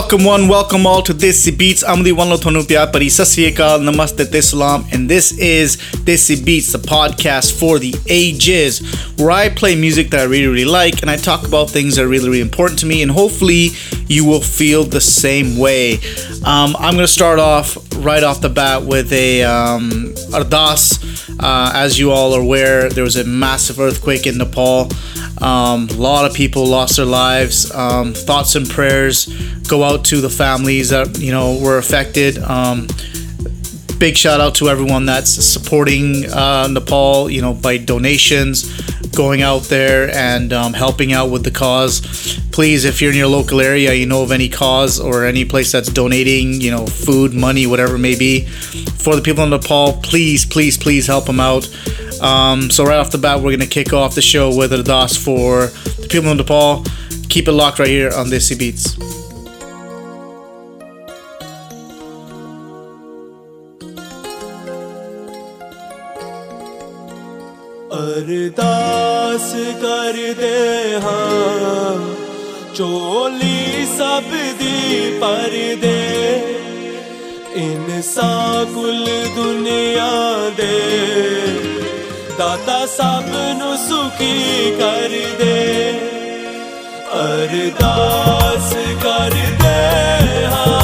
Welcome one, welcome all to Desi Beats. I'm the one Lotonu Pyapari Sasriyakal Namaste Teslam, and this is Desi Beats, the podcast for the ages, where I play music that I really, really like, and I talk about things that are really, really important to me, and hopefully you will feel the same way. Um, I'm gonna start off right off the bat with a um, ardas. Uh, as you all are aware, there was a massive earthquake in Nepal. Um, a lot of people lost their lives. Um, thoughts and prayers go out to the families that you know were affected. Big shout out to everyone that's supporting uh, Nepal. You know by donations, going out there and um, helping out with the cause. Please, if you're in your local area, you know of any cause or any place that's donating, you know, food, money, whatever it may be, for the people in Nepal, please, please, please help them out. Um, so right off the bat, we're gonna kick off the show with a ardas for the people in Nepal. Keep it locked right here on Desi Beats. ਅਰਦਾਸ ਕਰਦੇ ਹਾਂ। ਚੋਲੀ ਸਭ ਦੀ ਪਰਦੇ, ਇਨਸਾ ਕੁਲ ਦੁਨੀਆ ਦੇ। ਦਾਤਾ ਸਭ ਨੂੰ ਸੁਖੀ ਕਰ ਦੇ ਅਰਦਾਸ ਕਰਦੇ ਹਾਂ।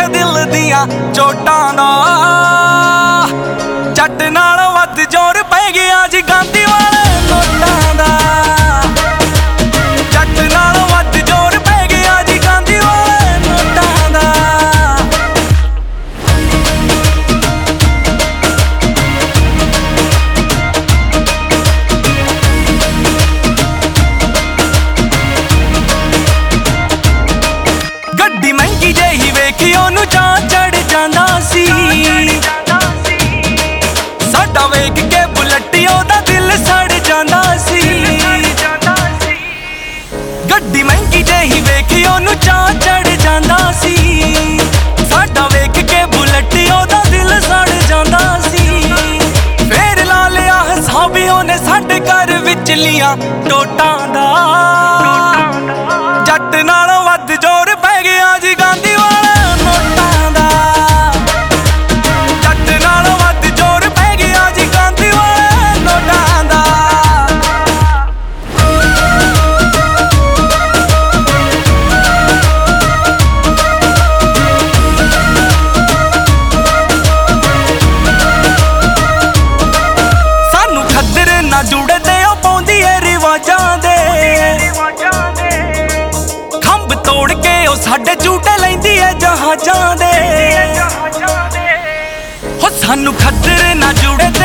ਸਾਡੇ ਦਿਲ ਦੀਆਂ ਚੋਟਾਂ ਦਾ। ਜੱਟ ਨਾਲੋਂ ਵੱਧ ਜ਼ੋਰ ਪੈ ਗਿਆ ਜੀ ਗਾਂਧੀ ਚੱਲੀਆਂ ਟੋਟਾਂ ਦਾ। I Jude.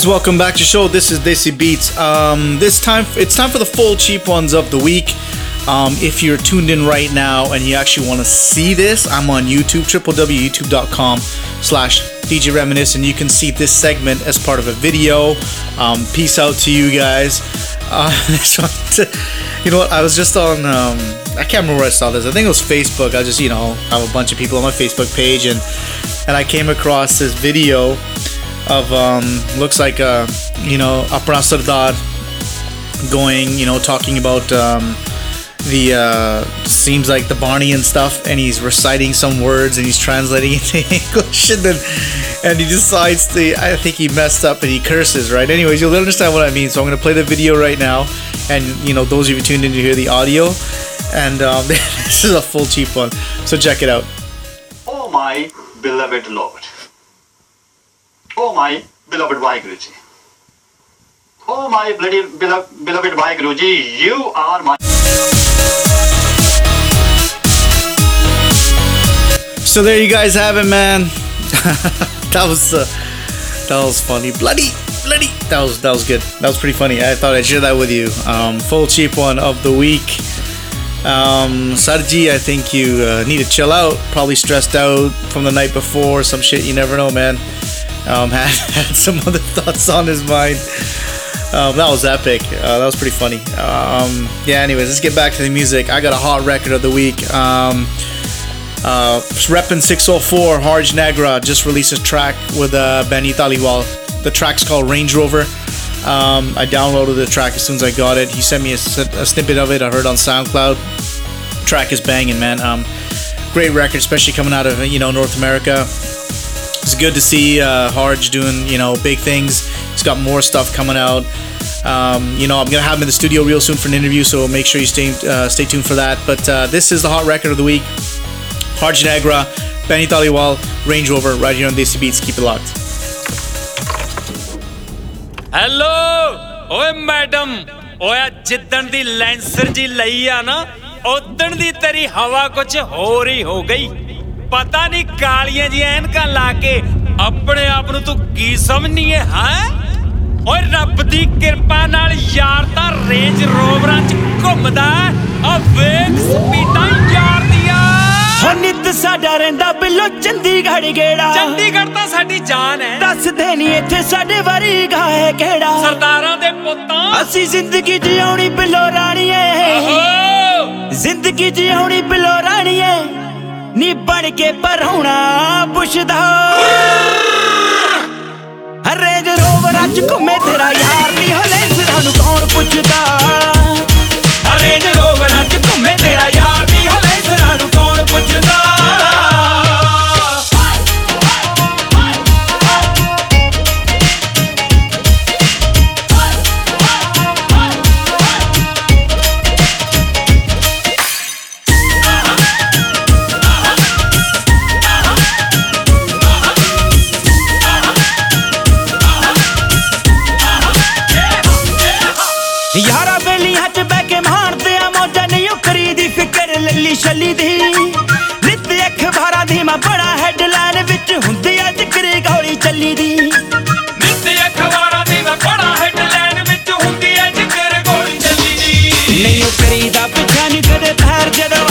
Guys, welcome back to the show. This is Desi Beats. Um, this time, it's time for the full cheap ones of the week. Um, if you're tuned in right now and you actually want to see this, I'm on YouTube, www.youtube.com slash DJ Reminisce, and you can see this segment as part of a video. Um, peace out to you guys. Uh, you know what? I was just on, um, I can't remember where I saw this. I think it was Facebook. I just, you know, have a bunch of people on my Facebook page, and and I came across this video of um, looks like uh, you know Apra Sardar going, you know, talking about um, the uh, seems like the Barney and stuff, and he's reciting some words and he's translating it to English, and then and he decides to. I think he messed up and he curses. Right. Anyways, you'll understand what I mean. So I'm gonna play the video right now, and you know those of you tuned in to hear the audio, and um, this is a full cheap one. So check it out. Oh my beloved Lord. Oh my beloved Waheguruji. Oh my bloody beloved, beloved Waheguruji, you are my So there you guys have it, man. that was uh, that was funny. Bloody, bloody. That was that was good. That was pretty funny. I thought I'd share that with you. Um, full cheap one of the week. Um, Sarji, I think you uh, need to chill out. Probably stressed out from the night before. Some shit. You never know, man. Um, had, had some other thoughts on his mind. Um, that was epic. Uh, that was pretty funny. Um, yeah. Anyways, let's get back to the music. I got a hot record of the week. Um, uh, Reppin 604, Harj Nagra just released a track with uh, Benny Dhaliwal. The track's called Range Rover. Um, I downloaded the track as soon as I got it. He sent me a, a snippet of it. I heard on SoundCloud. Track is banging, man. Um, great record, especially coming out of you know North America. It's good to see uh, Harj doing you know big things. He's got more stuff coming out. Um, you know, I'm gonna have him in the studio real soon for an interview, so make sure you stay uh, stay tuned for that. But uh, this is the hot record of the week. Harj Nagra, Benny Dhaliwal, Range Rover, right here on Desi Beats. Keep it locked. Hello, ਓਏ Madam, ਓਏ ਜਿੱਦਣ ਦੀ Lancer ਜੀ ਲਈ ਆ ਨਾ ਉਦਣ ਦੀ ਤੇਰੀ ਹਵਾ ਪਤਾ ਨਹੀਂ ਕਾਲੀਆਂ ਜੀ ਐਨਕਾਂ ਲਾ ਕੇ ਆਪਣੇ ਆਪ ਨੂੰ ਤੂੰ ਕੀ ਸਮਝਨੀ ਹੈ ਹੈ? ਓਏ ਰੱਬ ਦੀ ਕਿਰਪਾ ਨਾਲ ਯਾਰ ਤਾਂ ਰੇਂਜ ਰੋਵਰਾਂ 'ਚ ਘੁੰਮਦਾ ਆ ਵੇਖ ਸਪੀਡਾਂ ਯਾਰ ਦੀਆਂ। ਹੋ ਨਿੱਤ ਸਾਡਾ ਰਹਿੰਦਾ ਬਿੱਲੋ ਚੰਡੀਗੜ੍ਹ ਗੇੜਾ। ਚੰਡੀਗੜ੍ਹ ਤਾਂ ਸਾਡੀ ਜਾਨ ਹੈ ਦੱਸਦੇ ਨਹੀਂ ਇੱਥੇ ਸਾਡੇ ਵਾਰੀ ਗਾਏ ਕਿਹੜਾ? ਸਰਦਾਰਾਂ ਦੇ ਪੁੱਤਾਂ। ਅਸੀਂ ਜ਼ਿੰਦਗੀ ਜਿਉਣੀ ਬਿੱਲੋ ਰਾਣੀਏ। ਜ਼ਿੰਦਗੀ ਜਿਉਣੀ ਬਿੱਲੋ ਰਾਣੀਏ। ਨੀ ਬਣ ਕੇ ਪਰਉਣਾ ਪੁੱਛਦਾ। ਰੇਂਜ ਰੋਵਰ ਅੱਜ ਘੁੰਮੇ ਤੇਰਾ ਯਾਰ ਨਹੀਂ ਹਲੇ ਸਿਰਾਂ ਨੂੰ ਕੌਣ ਪੁੱਛਦਾ? ਰੇਂਜ ਰੋਵਰ ਅੱਜ ਘੁੰਮੇ ਤੇਰਾ ਯਾਰ ਛੱਲੀ ਦੀ ਨਿੱਤ ਅਖਬਾਰਾਂ ਦੀ ਮੈਂ ਬੜਾ ਹੈਡਲਾਈਨ ਵਿੱਚ ਹੁੰਦੀ ਆ ਜ਼ਿਕਰ ਗੋਲੀ ਚੱਲੀ ਦੀ ਨਿੱਤ ਅਖਬਾਰਾਂ ਦੀ ਮੈਂ ਬੜਾ ਹੈਡਲਾਈਨ ਵਿੱਚ ਹੁੰਦੀ ਐ ਜ਼ਿਕਰ ਗੋਲੀ ਚੱਲੀ ਦੀ ਨਹੀਂ ਉਹ ਕਰੀਦਾ ਪਿੱਛਾ ਨਹੀਂ ਕਦੇ ਪੈਰ ਜਦੋਂ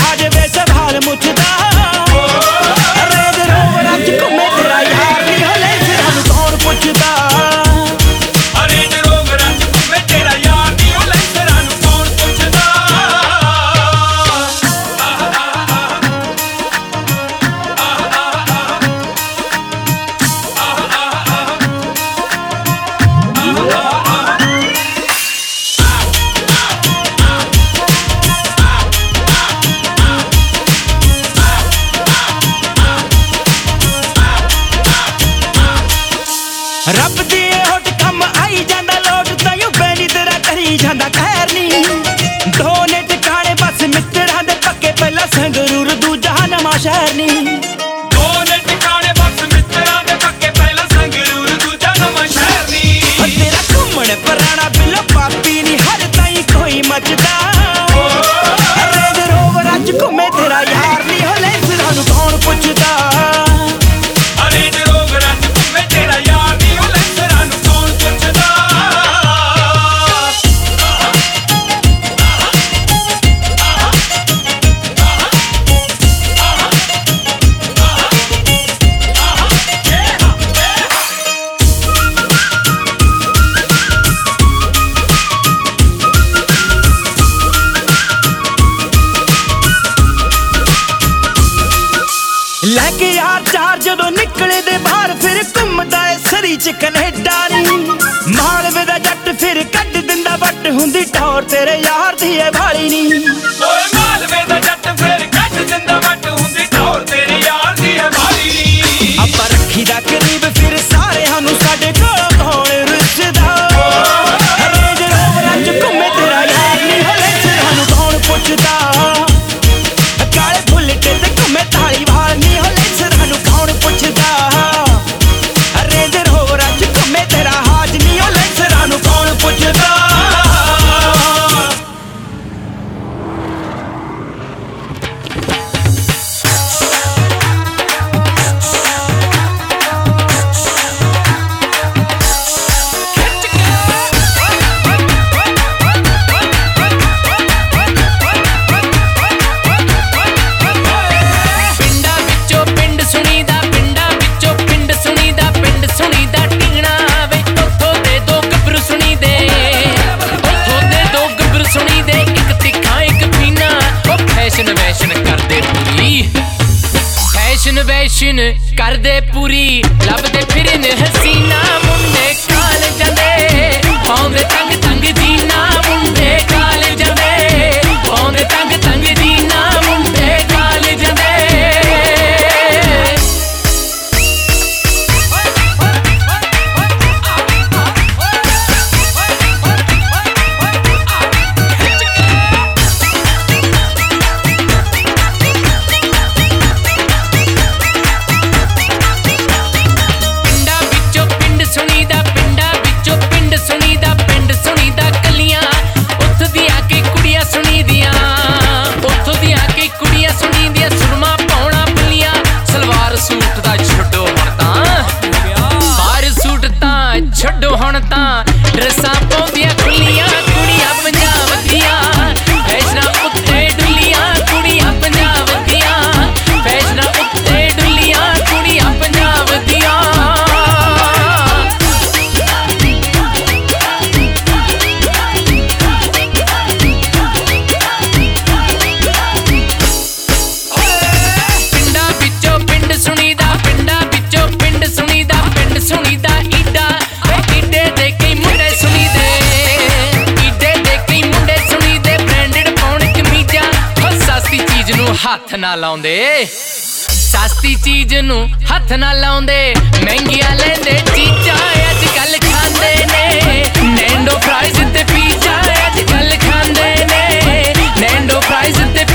ਹੱਥ ਨਾ ਲਾਉਂਦੇ। ਸਸਤੀ ਚੀਜ਼ ਨੂੰ ਹੱਥ ਨਾ ਲਾਉਂਦੇ। ਮਹਿੰਗੀਆਂ ਲੈਂਦੇ ਚੀਜ਼ਾਂ ਅੱਜ ਕੱਲ ਖਾਂਦੇ ਨੇ। ਨੈਂਡੋ ਪ੍ਰਾਈਜ਼ ਤੇ ਪੀਜ਼ਾ ਅੱਜ ਕੱਲ ਖਾਂਦੇ ਨੇ। ਨੈਂਡੋ ਪ੍ਰਾਈਜ਼ ਤੇ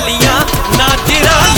ਚੱਲੀਆਂ ਨਾਜਰਾ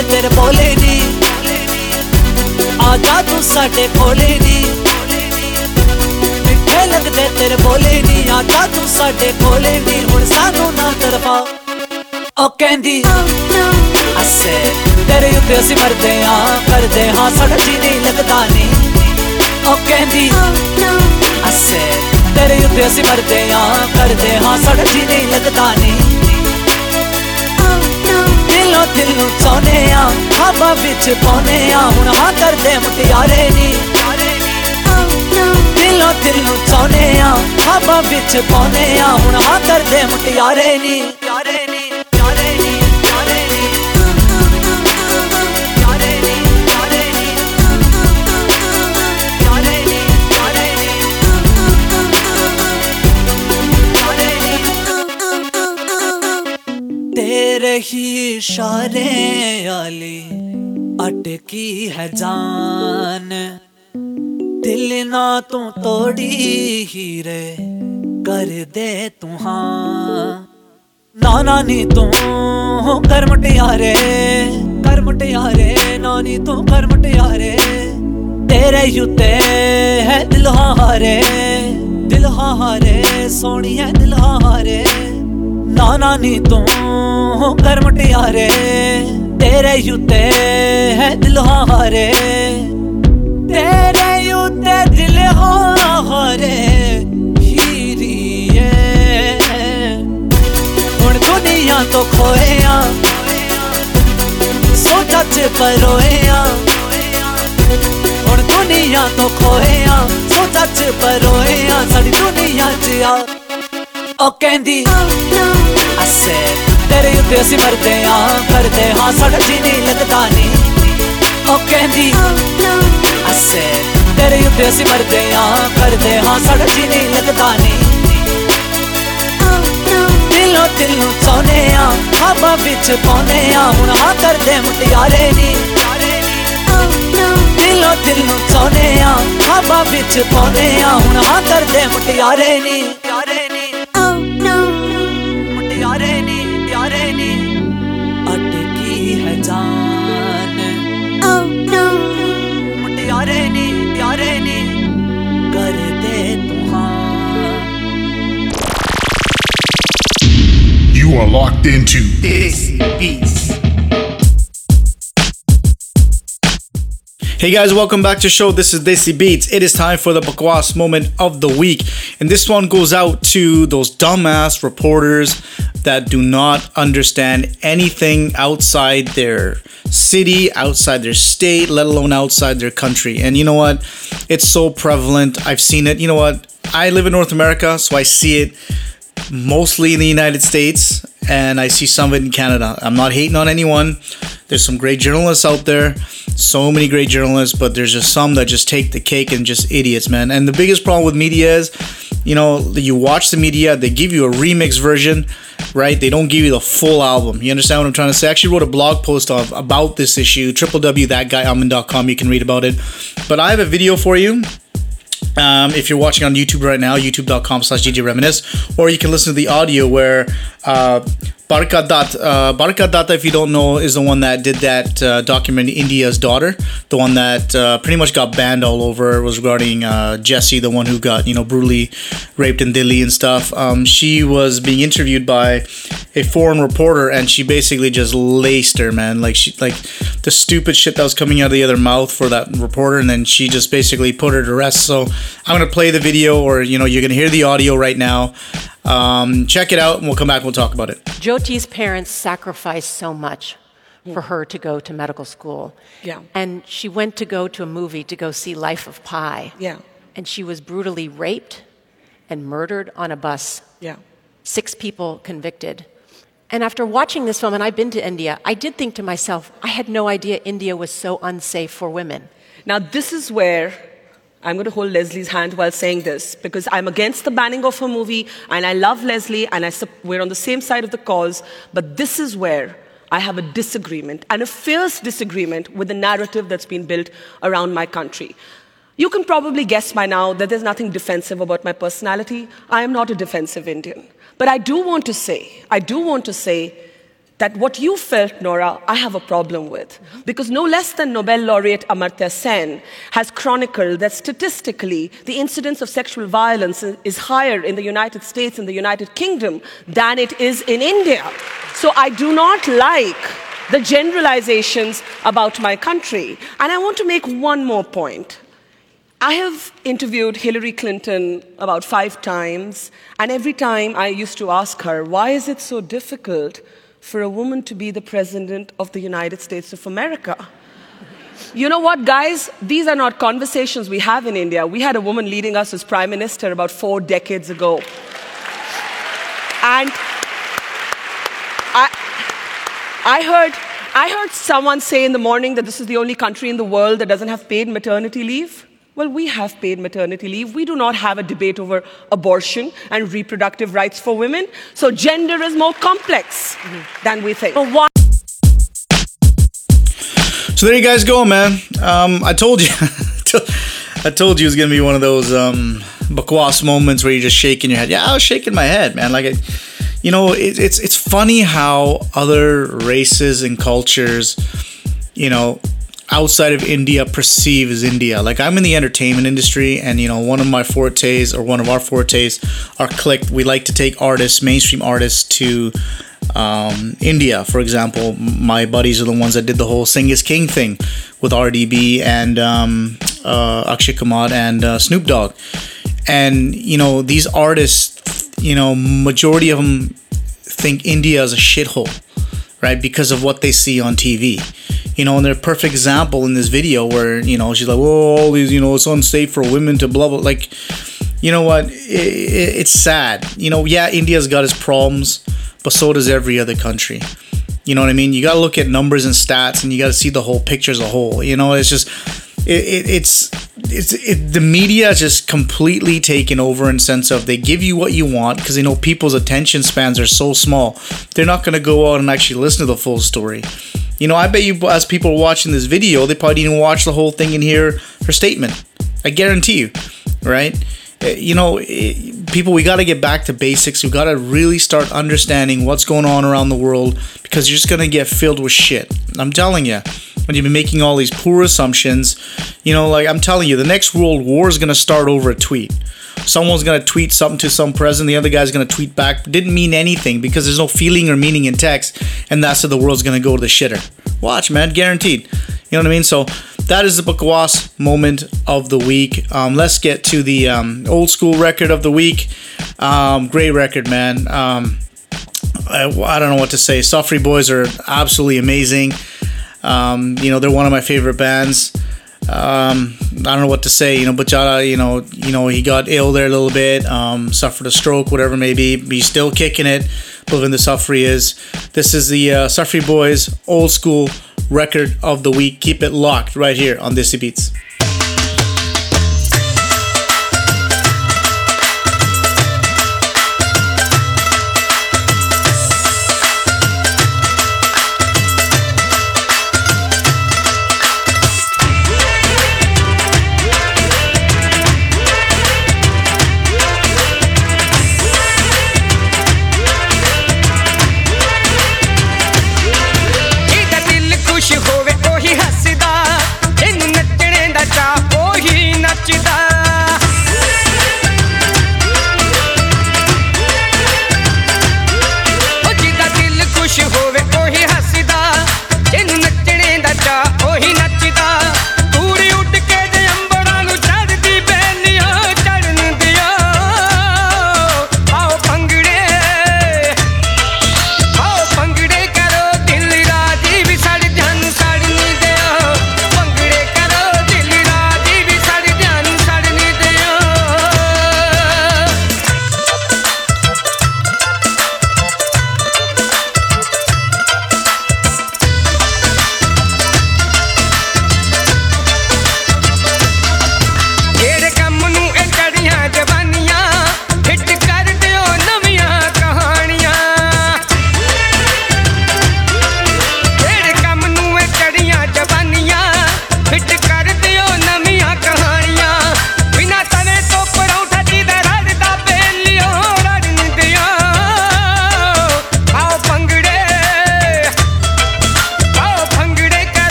ਵੇ ਤੇਰੇ ਬੋਲੇ ਦੀ। ਆ ਜਾ ਤੂੰ ਸਾਡੇ ਕੋਲੇ ਦੀ। ਮਿੱਠੇ ਲੱਗਦੇ ਤੇਰੇ ਬੋਲੇ ਦੀ। ਆ ਜਾ ਤੂੰ ਸਾਡੇ ਕੋਲੇ ਦੀ। ਹੁਣ ਸਾਨੂੰ ਨਾ ਤਰਫਾ ਉਹ ਕਹਿੰਦੀ ਅਸੇ ਤੇਰੇ ਉੱਤੇ ਅਸੀਂ ਮਰਦੇ ਆ ਕਰਦੇ ਹਾਂ ਸਾਡਾ ਜੀ ਨਹੀਂ ਲੱਗਦਾ ਨਹੀਂ ਉਹ ਕਹਿੰਦੀ ਅਸੇ ਤੇਰੇ ਉੱਤੇ ਅਸੀਂ ਮਰਦੇ ਆ ਕਰਦੇ ਹਾਂ ਸਾਡਾ ਜੀ ਨਹੀਂ ਲੱਗਦਾ ਨਹੀਂ ਦਿਲੋਂ ਦਿਲ ਨੂੰ ਚਾਉਨੇ ਆ ਖਾਬਾਂ ਵਿੱਚ ਪਾਉਨੇ ਆ ਹੁਣ ਆ ਕਰਦੇ ਮੁਟਿਆਰੇ ਨੀ। oh, ਦਿਲੋਂ ਦਿਲ ਨੂੰ ਚਾਉਨੇ ਆ ਖਾਬਾਂ ਵਿੱਚ ਪਾਉਨੇ ਆ ਹੁਣ ਆ ਕਰਦੇ ਮੁਟਿਆਰੇ ਨੀ। ਪਿਆਰੇ ਨੀ here ਇਸ਼ਾਰੇ ਵਾਲੀ ਅਟਕੀ ਹੈ ਜਾਨ। ਦਿਲ ਨਾ ਤੂੰ ਤੋੜੀ ਹੀਰੇ ਕਰ ਦੇ ਤੂੰ ਹਾਂ। ਨਾ ਨਾ ਨੀ ਤੂੰ ਕਰ ਮਟਿਆਰੇ ਕਰ ਮਟਿਆਰੇ ਨਾ ਨੀ ਤੂੰ ਕਰ ਮਟਿਆਰੇ ਤੇਰੇ ਯੁੱਤੇ ਹੈ ਦਿਲ ਹਾਰੇ ਦਿਲ ਹਾਰੇ ਸੋਹਣੀ ਹੈ ਦਿਲ ਹਾਰੇ। ਨਾ ਨਾਨੀ ਤੂੰ ਕਰ ਮਟਿਆਰੇ ਤੇਰੇ ਯੁੱਤੇ ਹੈ ਦਿਲ ਹਾਰੇ ਤੇਰੇ ਯੁੱਤੇ ਦਿਲ ਹਾਰੇ ਹੀਰੀਏ ਹੁਣ ਦੁਨੀਆ ਤੋਂ ਖੋਏ ਆ ਸੋਚਾਂ ਚ ਪਰੋਏ ਆ ਹੁਣ ਦੁਨੀਆ ਤੋਂ ਖੋਏ ਆ ਸੋਚਾਂ ਚ ਪਰੋਏ ਆ ਸਾਡੀ ਦੁਨੀਆ ਚ ਆ ਉਹ ਕਹਿੰਦੀ, ਅਸੇ ਤੇਰੇ ਉੱਤੇ ਅਸੀਂ ਮਰਦੇ ਆ ਕਰਦੇ ਹਾਂ, ਸਾਡਾ ਜੀ ਨਹੀਂ ਲੱਗਦਾ ਨਹੀਂ ਉਹ ਕਹਿੰਦੀ, ਅਸੇ ਤੇਰੇ ਉੱਤੇ ਅਸੀਂ ਮਰਦੇ ਆ ਕਰਦੇ ਹਾਂ, ਸਾਡਾ ਜੀ ਨਹੀਂ ਲੱਗਦਾ ਨਹੀਂ ਦਿਲੋਂ ਦਿਲ ਨੂੰ ਚਾਹੁੰਦੇ ਆ ਖਾਬਾਂ ਵਿੱਚ ਪਾਉਂਦੇ ਆ ਹੁਣ ਹਾਂ ਕਰਦੇ ਮੁਟਿਆਰੇ ਨੀ। ਦਿਲੋਂ ਦਿਲ ਨੂੰ ਚਾਹੁੰਦੇ ਆ ਖਾਬਾਂ ਵਿੱਚ ਪਾਉਂਦੇ ਆ ਹੁਣ ਹਾਂ ਕਰਦੇ ਮੁਟਿਆਰੇ ਨੀ। You are locked into Desi Beats. Hey guys, welcome back to the show. This is Desi Beats. It is time for the Bakwas moment of the week. And this one goes out to those dumbass reporters that do not understand anything outside their city, outside their state, let alone outside their country. And you know what? It's so prevalent. I've seen it. You know what? I live in North America, so I see it mostly in the United States and I see some of it in Canada. I'm not hating on anyone. There's some great journalists out there, so many great journalists, but there's just some that just take the cake and just idiots, man. And the biggest problem with media is, you know, you watch the media, they give you a remix version, right? They don't give you the full album. You understand what I'm trying to say? I actually wrote a blog post of about this issue, www.thatguyamin.com. You can read about it. But I have a video for you um, if you're watching on YouTube right now, youtube.com slash Reminisce, or you can listen to the audio where uh, Barkha Dutt, uh, Barkha if you don't know, is the one that did that uh, India's Daughter, the one that uh, pretty much got banned all over. It was regarding uh, Jessie, the one who got, you know, brutally raped in Delhi and stuff. Um, she was being interviewed by a foreign reporter and she basically just laced her, man. Like, she, like the stupid shit that was coming out of the other mouth for that reporter, and then she just basically put her to rest. So I'm to play the video, or, you know, you're to hear the audio right now. Um, check it out, and we'll come back and we'll talk about it. Jyoti's parents sacrificed so much for her to go to medical school. Yeah. And she went to go to a movie to go see Life of Pi. Yeah. And she was brutally raped and murdered on a bus. Yeah. Six people convicted. And after watching this film, and I've been to India, I did think to myself, I had no idea India was so unsafe for women. Now, this is where I'm going to hold Leslee's hand while saying this because I'm against the banning of her movie and I love Leslie and I, we're on the same side of the cause. But this is where I have a disagreement and a fierce disagreement with the narrative that's been built around my country. You can probably guess by now that there's nothing defensive about my personality. I am not a defensive Indian. But I do want to say, I do want to say that what you felt, Nora, I have a problem with. Because no less than Nobel laureate Amartya Sen has chronicled that statistically the incidence of sexual violence is higher in the United States and the United Kingdom than it is in India. So I do not like the generalizations about my country. And I want to make one more point. I have interviewed Hillary Clinton about five times, and every time I used to ask her, why is it so difficult for a woman to be the president of the United States of America? You know what, guys? These are not conversations we have in India. We had a woman leading us as prime minister about four decades ago. And I, I heard, I heard someone say in the morning that this is the only country in the world that doesn't have paid maternity leave. Well, we have paid maternity leave. We do not have a debate over abortion and reproductive rights for women. So gender is more complex. than we think. But why? So there you guys go, man. Um, I told you, I told you it was gonna be one of those um, bakwas moments where you're just shaking your head. Yeah, I was shaking my head, man. Like, it, you know, it, it's it's funny how other races and cultures, you know, outside of India perceive as India. Like I'm in the entertainment industry, and you know, one of my fortes or one of our fortes are clicked. We like to take artists, mainstream artists, to um, India, for example. My buddies are the ones that did the whole Sing is King thing with RDB and um, uh, Akshay Kumar and uh, Snoop Dogg. And you know, these artists, you know, majority of them think India is a shithole right? Because of what they see on TV. You know, and they're a perfect example in this video where, you know, she's like, oh, these, you know, it's unsafe for women to blah, blah. Like, you know what? It, it, it's sad. You know, yeah, India's got its problems, but so does every other country. You know what I mean? You got to look at numbers and stats and you got to see the whole picture as a whole. You know, it's just, it, it, it's it's it, the media just completely taken over in sense of they give you what you want because they know people's attention spans are so small they're not going to go out and actually listen to the full story. You know i bet you as people are watching this video they probably didn't watch the whole thing and hear her statement. I guarantee you right? Eh, you know eh, people we got to get back to basics. We got to really start understanding what's going on around the world because you're just going to get filled with shit. I'm telling you when you've been making all these poor assumptions you know like i'm telling you the next world war is going to start over a tweet someone's going to tweet something to some president the other guy's going to tweet back didn't mean anything because there's no feeling or meaning in text and that's how the world's going to go to the shitter watch man guaranteed you know what i mean so that is the Bakwas moment of the week. Um, let's get to the um, old school record of the week. Um, great record, man. Um, I, I, don't know what to say. Safri Boys are absolutely amazing. Um, you know, they're one of my favorite bands. Um, I don't know what to say. You know, Bachata, you know, you know, he got ill there a little bit, suffered a stroke, whatever may be. But he's still kicking it. Believing the Safri is. This is the uh, Safri Boys old school record of the week. Keep it locked right here on Desi Beats.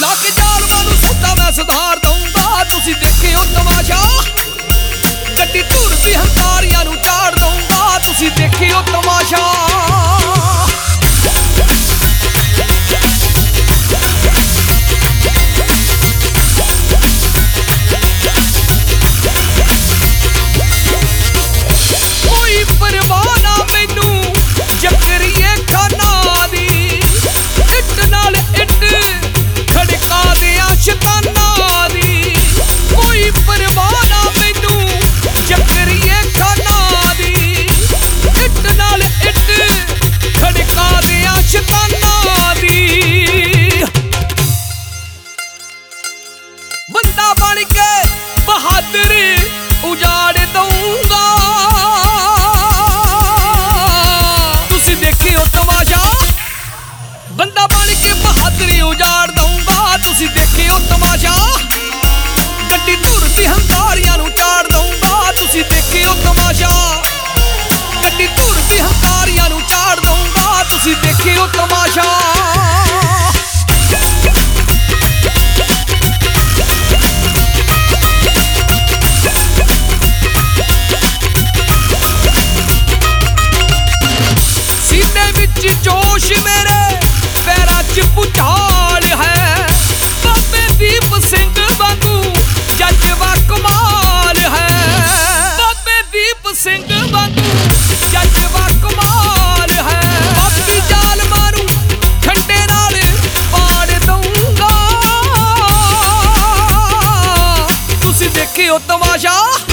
ਲੱਕ ਜਾਲਮਾਂ ਨੂੰ ਸੱਤਾ ਮੈਂ ਸੁਧਾਰ ਦਊਂਗਾ ਤੁਸੀਂ ਦੇਖਿਓ ਤਮਾਸ਼ਾ। ਕੱਟੀ ਧੁਰ ਵੀ ਹੰਕਾਰੀਆਂ ਨੂੰ ਝਾੜ ਦਊਂਗਾ ਤੁਸੀਂ ਦੇਖਿਓ ਤਮਾਸ਼ਾ। ਜਹਾਨਾਂ ਦੀ। ਕੋਈ ਪਰਵਾਹ ਨਾ ਮੈਨੂੰ ਚੱਕਰੀਏ ਖਾਨਾਂ ਦੀ। ਇੱਟ ਨਾਲ ਇੱਟ, ਖੜਕਾ ਦਿਆਂ ਸ਼ਤਾਨਾਂ ਦੀ। ਬੰਦਾ ਬਣ ਕੇ ਬਹਾਦਰ ਉਜਾੜ ਦਊਂਗਾ। ਤੁਸੀਂ ਦੇਖਿਓ ਤਮਾਸ਼ਾ। ਬੰਦਾ ਬਣ ਕੇ ਬਹਾਦਰ ਉਜਾੜ ਉਹ ਤਮਾਸ਼ਾ ਗੱਡੀ ਧੁਰ ਦੀ ਹੰਕਾਰੀਆਂ ਨੂੰ ਚਾੜ ਦਊਂਗਾ। ਤੁਸੀਂ ਦੇਖਿਓ ਤਮਾਸ਼ਾ ਗੱਡੀ ਧੁਰ ਦੀ ਹੰਕਾਰੀਆਂ ਨੂੰ ਚਾੜ ਦਊਂਗਾ। ਤੁਸੀਂ ਦੇਖਿਓ ਤਮਾਸ਼ਾ ਜੋਸ਼ ਮੇਰੇ। ਪੈਰਾਂ 'ਚ ਪੁਚਾ よっとましょ？う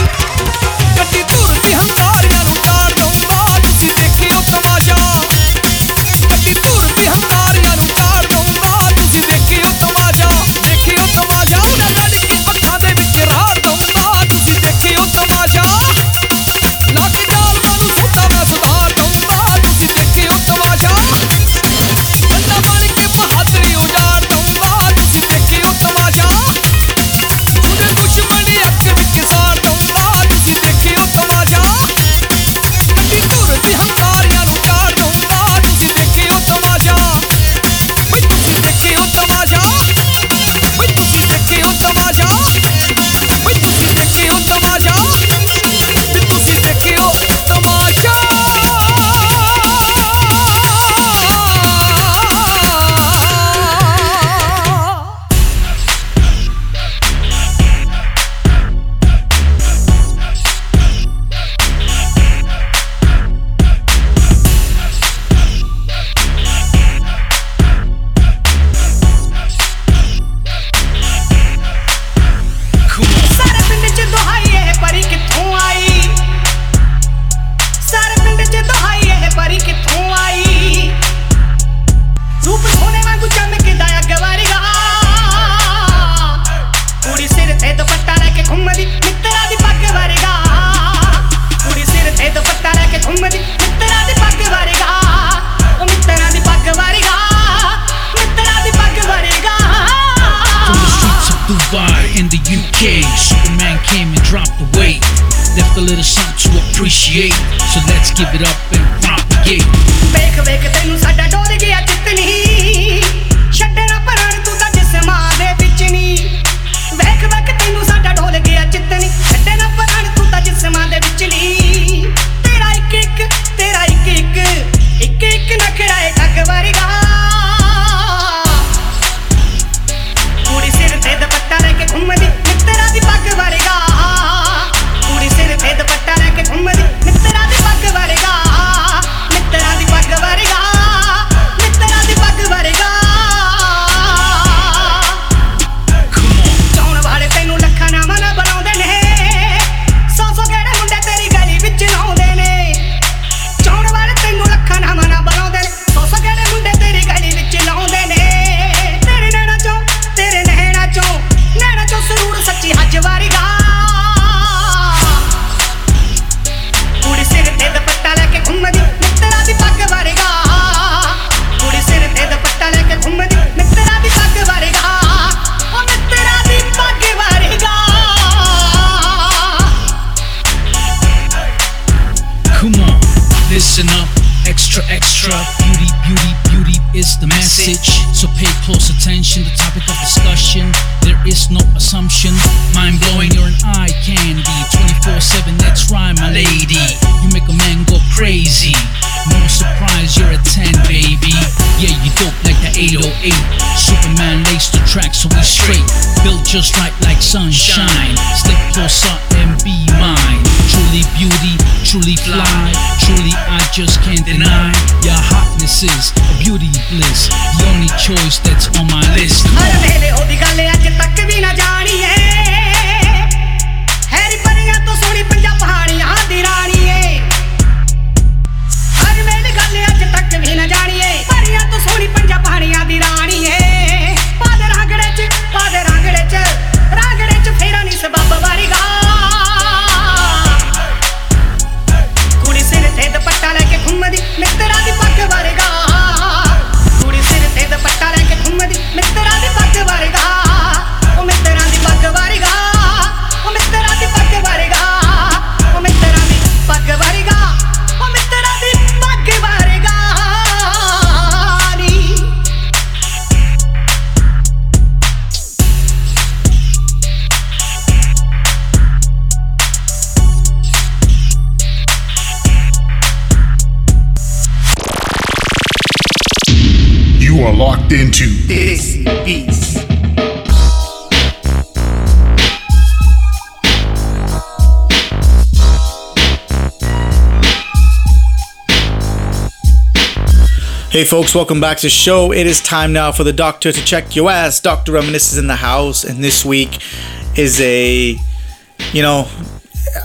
Hey folks, welcome back to the show. It is time now for the doctor to check your ass. Dr. Reminisce is in the house, and this week is a, you know,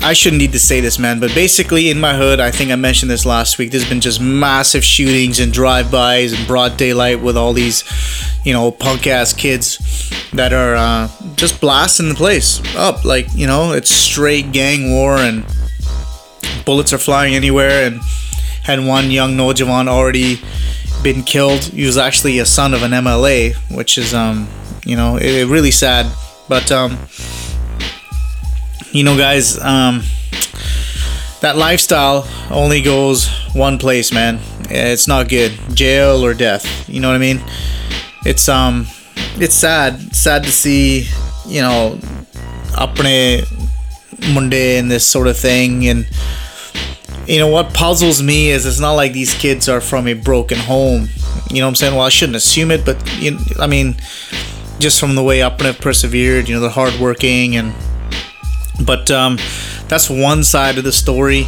I shouldn't need to say this, man, but basically in my hood, I think I mentioned this last week. There's been just massive shootings and drive-bys and broad daylight with all these, you know, punk ass kids that are uh, just blasting the place up. Like, you know, it's straight gang war and bullets are flying anywhere. And had one young Nojawan already been killed. He was actually a son of an MLA, which is, um, you know, it, really sad. But um, you know, guys, um, that lifestyle only goes one place, man. It's not good. Jail or death. You know what I mean? It's um, it's sad. Sad to see, you know, apne munde and this sort of thing. And you know what puzzles me is it's not like these kids are from a broken home. You know what I'm saying? Well, I shouldn't assume it, but you, I mean, just from the way Apne have persevered, you know, they're hardworking and but um, that's one side of the story.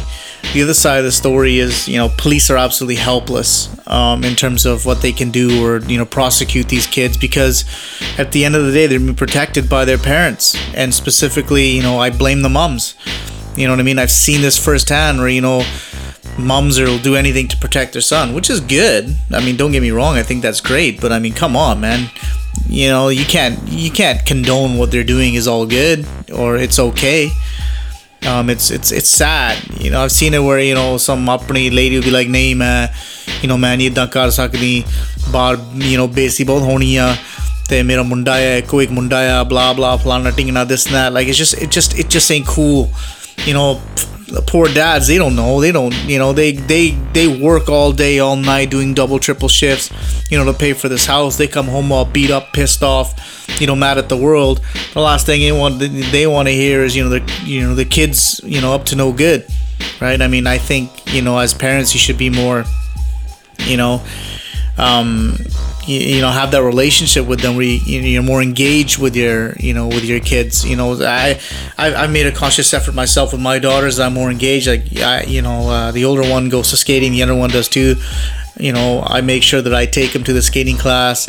The other side of the story is, you know, police are absolutely helpless um, in terms of what they can do or, you know, prosecute these kids because at the end of the day, they're being protected by their parents. And specifically, you know, I blame the mums. You know what I mean? I've seen this firsthand where, you know, moms will do anything to protect their son, which is good. I mean, don't get me wrong, I think that's great, but I mean, come on, man. You know, you can't you can't condone what they're doing is all good or it's okay. Um, it's it's it's sad. You know, I've seen it where you know some apni lady will be like, "Nahi main, you know, man, nahi idda kar sakdi. bar you know, besi bahut honi a." ਤੇ ਮੇਰਾ ਮੁੰਡਾ ਹੈ ਕੋਈ ਇੱਕ blah blah, blah na this ਟਿੰਗਣਾ ਦਿਸਣਾ like it's just it just it just saying cool you know, the poor dads they don't know. They don't you know they they they work all day all night doing double triple shifts you know to pay for this house. They come home all beat up pissed off you know mad at the world. The last thing they want they want to hear is you know the you know the kids you know up to no good right? I mean i think you know as parents you should be more you know um you, you know have that relationship with them where you, you're more engaged with your you know with your kids you know i i i made a conscious effort myself with my daughters. I'm more engaged. Like I, you know uh, the older one goes to skating the other one does too. You know i make sure that i take them to the skating class.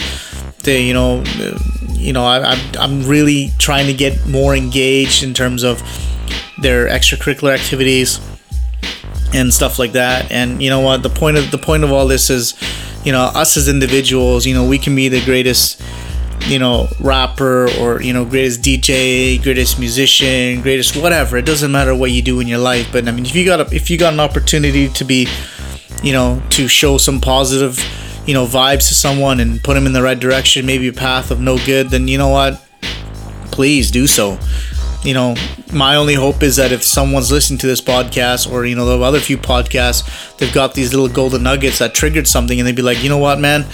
They you know you know I, I'm, I'm really trying to get more engaged in terms of their extracurricular activities and stuff like that. And you know what? The point of the point of all this is you know us as individuals you know we can be the greatest you know rapper or you know greatest dj greatest musician greatest whatever. It doesn't matter what you do in your life but i mean if you got a, if you got an opportunity to be you know to show some positive you know vibes to someone and put them in the right direction maybe a path of no good then you know what? Please do so you know, my only hope is that if someone's listening to this podcast or, you know, the other few podcasts, they've got these little golden nuggets that triggered something and they'd be like, you know what, man,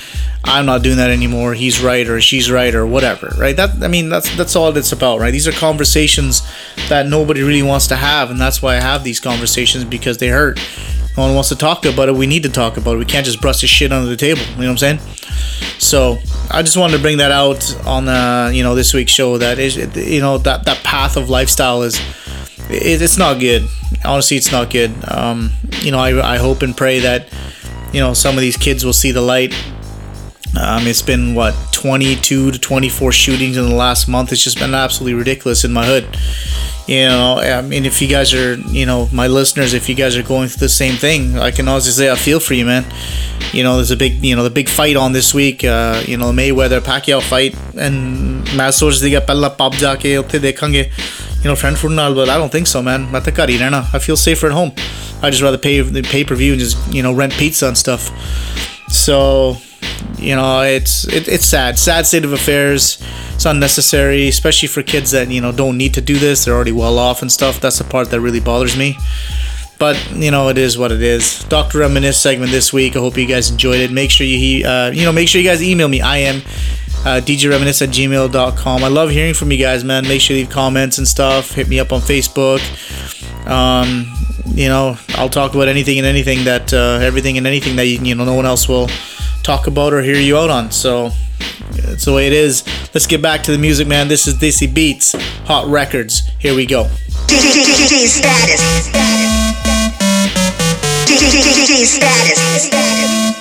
I'm not doing that anymore. He's right or she's right or whatever, right? That I mean, that's that's all it's about, right? These are conversations that nobody really wants to have, and that's why I have these conversations because they hurt. No one wants to talk about it. We need to talk about it. We can't just brush this shit under the table. You know what I'm saying? So I just wanted to bring that out on uh, you know this week's show. That is, you know, that that path of lifestyle is it, it's not good. Honestly, it's not good. Um, you know, I, I hope and pray that you know some of these kids will see the light. Um, it's been what 22 to 24 shootings in the last month. It's just been absolutely ridiculous in my hood. You know, I mean, if you guys are, you know, my listeners, if you guys are going through the same thing, I can honestly say I feel for you, man. You know, there's a big, you know, the big fight on this week. Uh, you know, Mayweather Pacquiao fight, and मैं सोच दिया पहला pub जाके उत्थे देखेंगे. You know, friend for but I don't think so, man. मैं तो घर ही रहना. I feel safer at home. I just rather pay the pay per view and just you know rent pizza and stuff. So you know it's it, it's sad. Sad state of affairs. It's unnecessary especially for kids that you know don't need to do this. They're already well off and stuff. That's the part that really bothers me. But you know it is what it is. Dr reminisce segment this week. I hope you guys enjoyed it. Make sure you uh, you know make sure you guys email me. I am uh, djreminisce at gmail.com i love hearing from you guys man. Make sure you leave comments and stuff. Hit me up on facebook. Um, you know i'll talk about anything and anything that uh, everything and anything that you know no one else will talk about or hear you out on. So that's the way it is. Let's get back to the music, man. This is Desi Beats, Hot Records. Here we go. Status. Status.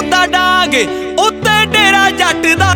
ਮੂੰਹ ਦਾ ਡਾਂਗ ਉੱਤੇ ਡੇਰਾ ਜੱਟ ਦਾ।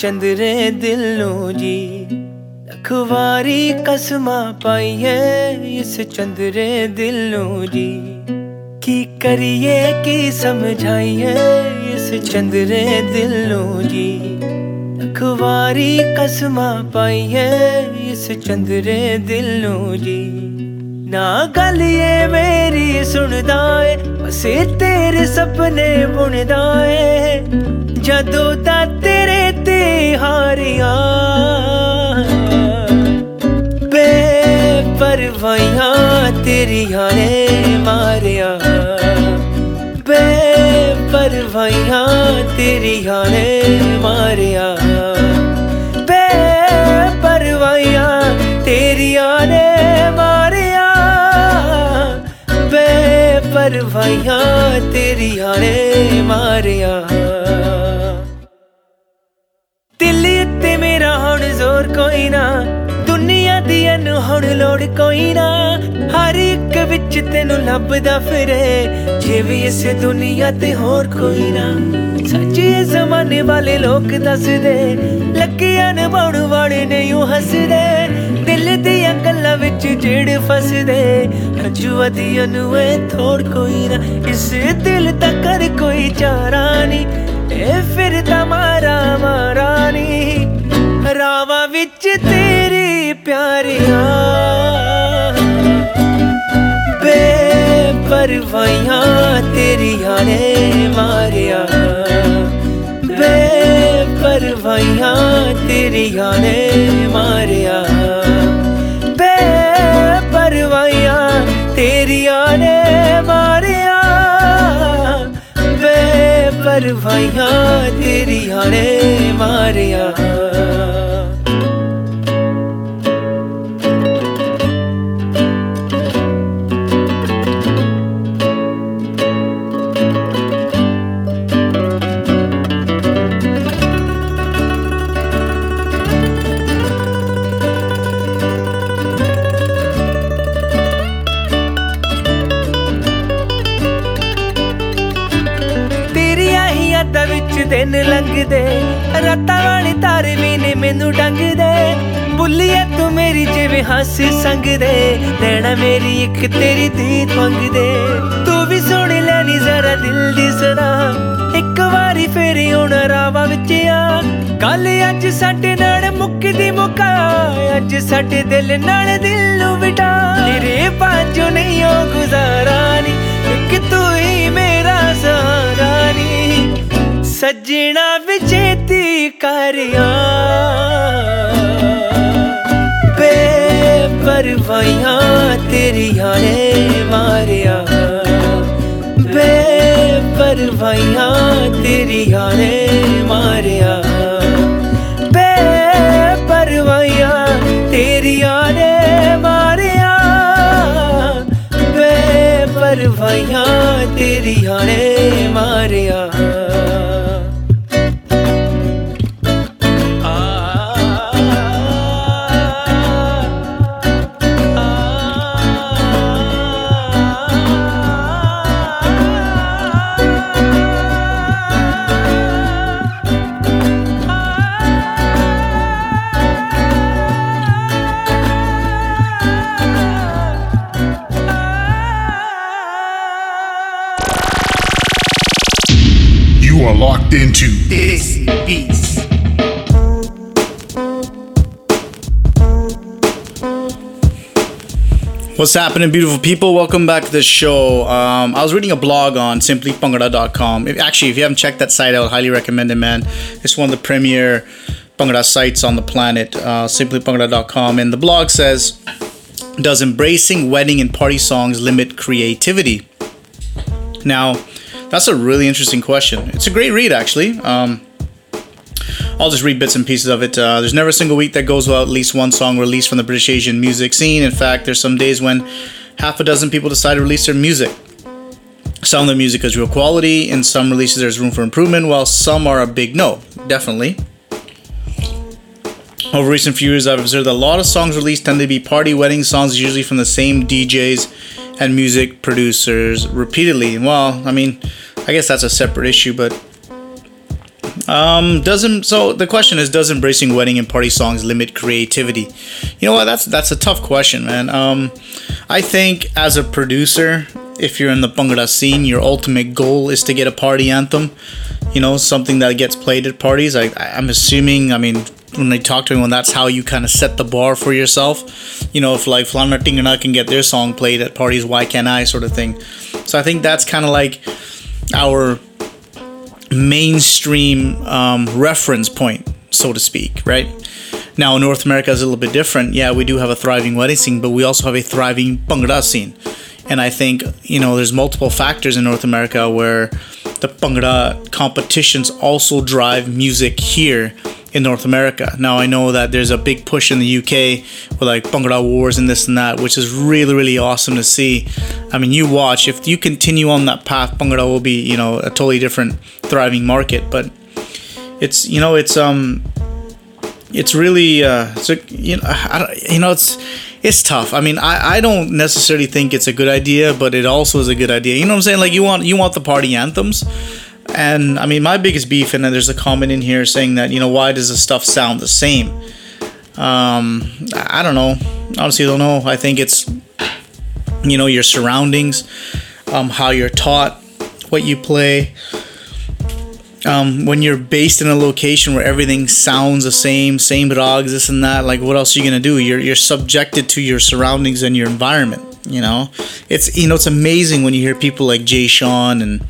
चंद्रे दिलों जी लखवारी कसमा पाई है इस चंद्रे दिलों जी। की करिए, की समझाइए इस चंद्रे दिलों जी। लखवारी कसमा पाई है इस चंद्रे दिलों जी। ना गलिए मेरी सुनदा है बसे तेरे सपने बुनदा है जदों दा हारिया बेपरवाइया तेरिया ने मारिया बेपरवाइया तेरिया ने मारिया बेपरवाइया तेरिया ने मारिया बेपरवाइया तेरिया ने मारिया। ਹੁਣ ਜ਼ੋਰ ਕੋਈ ਨਾ। ਦੁਨੀਆ ਦੀ ਨੂੰ ਹੁਣ ਲੋੜ ਕੋਈ ਨਾ। ਹਰ ਇੱਕ ਵਿੱਚ ਤੈਨੂੰ ਲੱਭਦਾ ਫਿਰੇ। ਜਿਵੇਂ ਇਸ ਦੁਨੀਆ ਤੇ ਹੋਰ ਕੋਈ ਨਾ। ਸੱਚੇ ਜ਼ਮਾਨੇ ਵਾਲੇ ਲੋਕ ਦੱਸਦੇ ਲੱਗਿਆ ਨਿਭਾਉਣ ਵਾਲੇ ਨਹੀਂ ਉਹ ਹੱਸਦੇ। ਦਿਲ ਦੀਆਂ ਗੱਲਾਂ ਵਿੱਚ ਜਿਹੜੇ ਫਸਦੇ। ਹੰਝੂਆਂ ਦੀਆਂ ਨੂੰ ਇਹ ਥੋੜ ਕੋਈ ਨਾ। ਇਸ ਦਿਲ ਦਾ ਕਰ ਕੋਈ ਚਾਰਾ ਨਹੀਂ ਇਹ ਫਿਰਦਾ ਮਾਰਾ ਮਾਰਾ ਨਹੀਂ ਰਾਵਾਂ ਵਿੱਚ ਤੇਰੀ ਪਿਆਰਿਆ ਬੇਪਰਵਾਹੀਆਂ ਤੇਰੀਆਂ ਨੇ ਮਾਰਿਆ। ਬੇਪਰਵਾਹੀਆਂ ਤੇਰੀਆਂ ਨੇ ਮਾਰਿਆ। ਬੇਪਰਵਾਹੀਆਂ ਤੇਰੀਆਂ ਨੇ ਮਾਰਿਆ। ਬੇਪਰਵਾਹੀਆਂ ਤੇਰੀਆਂ ਨੇ ਮਾਰਿਆ। ਦਿਨ ਲੰਘਦੇ ਰਾਤਾਂ ਵਾਲੀ ਤਾਰੇ ਵੀ ਨੇ ਮੈਨੂੰ ਡੰਗਦੇ। ਬੁੱਲੀਏ ਤੂੰ ਮੇਰੀ ਜਿਵੇਂ ਹਾਸੇ ਸੰਗਦੇ। ਨੈਣਾ ਮੇਰੀ ਇੱਕ ਤੇਰੀ ਦੀਦ ਮੰਗਦੇ। ਤੂੰ ਵੀ ਸੁਣ ਲੈਣੀ ਜ਼ਰਾ ਦਿਲ ਦੀ ਸਦਾ ਇੱਕ ਵਾਰੀ ਫੇਰ ਹੁਣ ਰਾਵਾਂ ਵਿੱਚ ਆ। ਕੱਲ ਅੱਜ ਸਾਡੇ ਨਾਲ ਮੁੱਕਦੀ ਮੁਕਾ। ਅੱਜ ਸਾਡੇ ਦਿਲ ਨਾਲ ਦਿਲ ਨੂੰ ਵਿਟਾ। ਤੇਰੇ ਬਾਝੋਂ ਨਹੀਂ ਉਹ ਗੁਜ਼ਾਰਾ ਨੀ। ਇੱਕ ਤੂੰ ਹੀ ਮੇਰਾ ਸਹਾਰਾ ਨੀ ਸੱਜਣਾ ਵਿਚੇਤੀ ਕਰਿਆ। ਬੇਪਰਵਾਹੀਆਂ ਤੇਰੀਆਂ ਨੇ ਮਾਰਿਆ। ਬੇਪਰਵਾਹੀਆਂ ਤੇਰੀਆਂ ਨੇ ਮਾਰਿਆ। ਬੇਪਰਵਾਹੀਆਂ ਤੇਰੀਆਂ ਨੇ ਮਾਰਿਆ। ਬੇਪਰਵਾਹੀਆਂ ਤੇਰੀਆਂ ਨੇ ਮਾਰਿਆ। What's happening, beautiful people? Welcome back to the show. Um, I was reading a blog on simplybhangra.com. Actually, if you haven't checked that site, would highly recommend it, man. It's one of the premier Bhangra sites on the planet, uh, simplybhangra.com. And the blog says, Does embracing wedding and party songs limit creativity? Now, that's a really interesting question. It's a great read, actually. Um, I'll just read bits and pieces of it. Uh, there's never a single week that goes without at least one song released from the British Asian music scene. In fact, there's some days when half a dozen people decide to release their music. Some of the music is real quality, and some releases there's room for improvement, while some are a big no, definitely. Over recent few years, I've observed that a lot of songs released tend to be party wedding songs, usually from the same DJs and music producers repeatedly. Well, I mean, I guess that's a separate issue, but Um, doesn't so the question is does embracing wedding and party songs limit creativity? You know what? That's that's a tough question, man. Um, I think as a producer, if you're in the Bhangra scene, your ultimate goal is to get a party anthem. You know, something that gets played at parties. I, I I'm assuming. I mean, when they talk to anyone, that's how you kind of set the bar for yourself. You know, if like Flana Tingana can get their song played at parties, why can't I? Sort of thing. So I think that's kind of like our mainstream um, reference point, so to speak, right? Now, North America is a little bit different. Yeah, we do have a thriving wedding scene, but we also have a thriving Bhangra scene. And I think, you know, there's multiple factors in North America where the Bhangra competitions also drive music here in North America. Now, I know that there's a big push in the UK with like Bhangra Wars and this and that, which is really, really awesome to see. I mean, you watch, if you continue on that path, Bhangra will be, you know, a totally different thriving market. But it's, you know, it's, um, it's really uh it's a, you know I you know it's it's tough i mean I, I don't necessarily think it's a good idea but it also is a good idea you know what i'm saying like you want you want the party anthems and i mean my biggest beef and then there's a comment in here saying that you know why does the stuff sound the same um i don't know honestly I don't know i think it's you know your surroundings um how you're taught what you play um, when you're based in a location where everything sounds the same, same dogs, this and that, like what else are you gonna do? You're you're subjected to your surroundings and your environment. You know, it's you know it's amazing when you hear people like Jay Sean and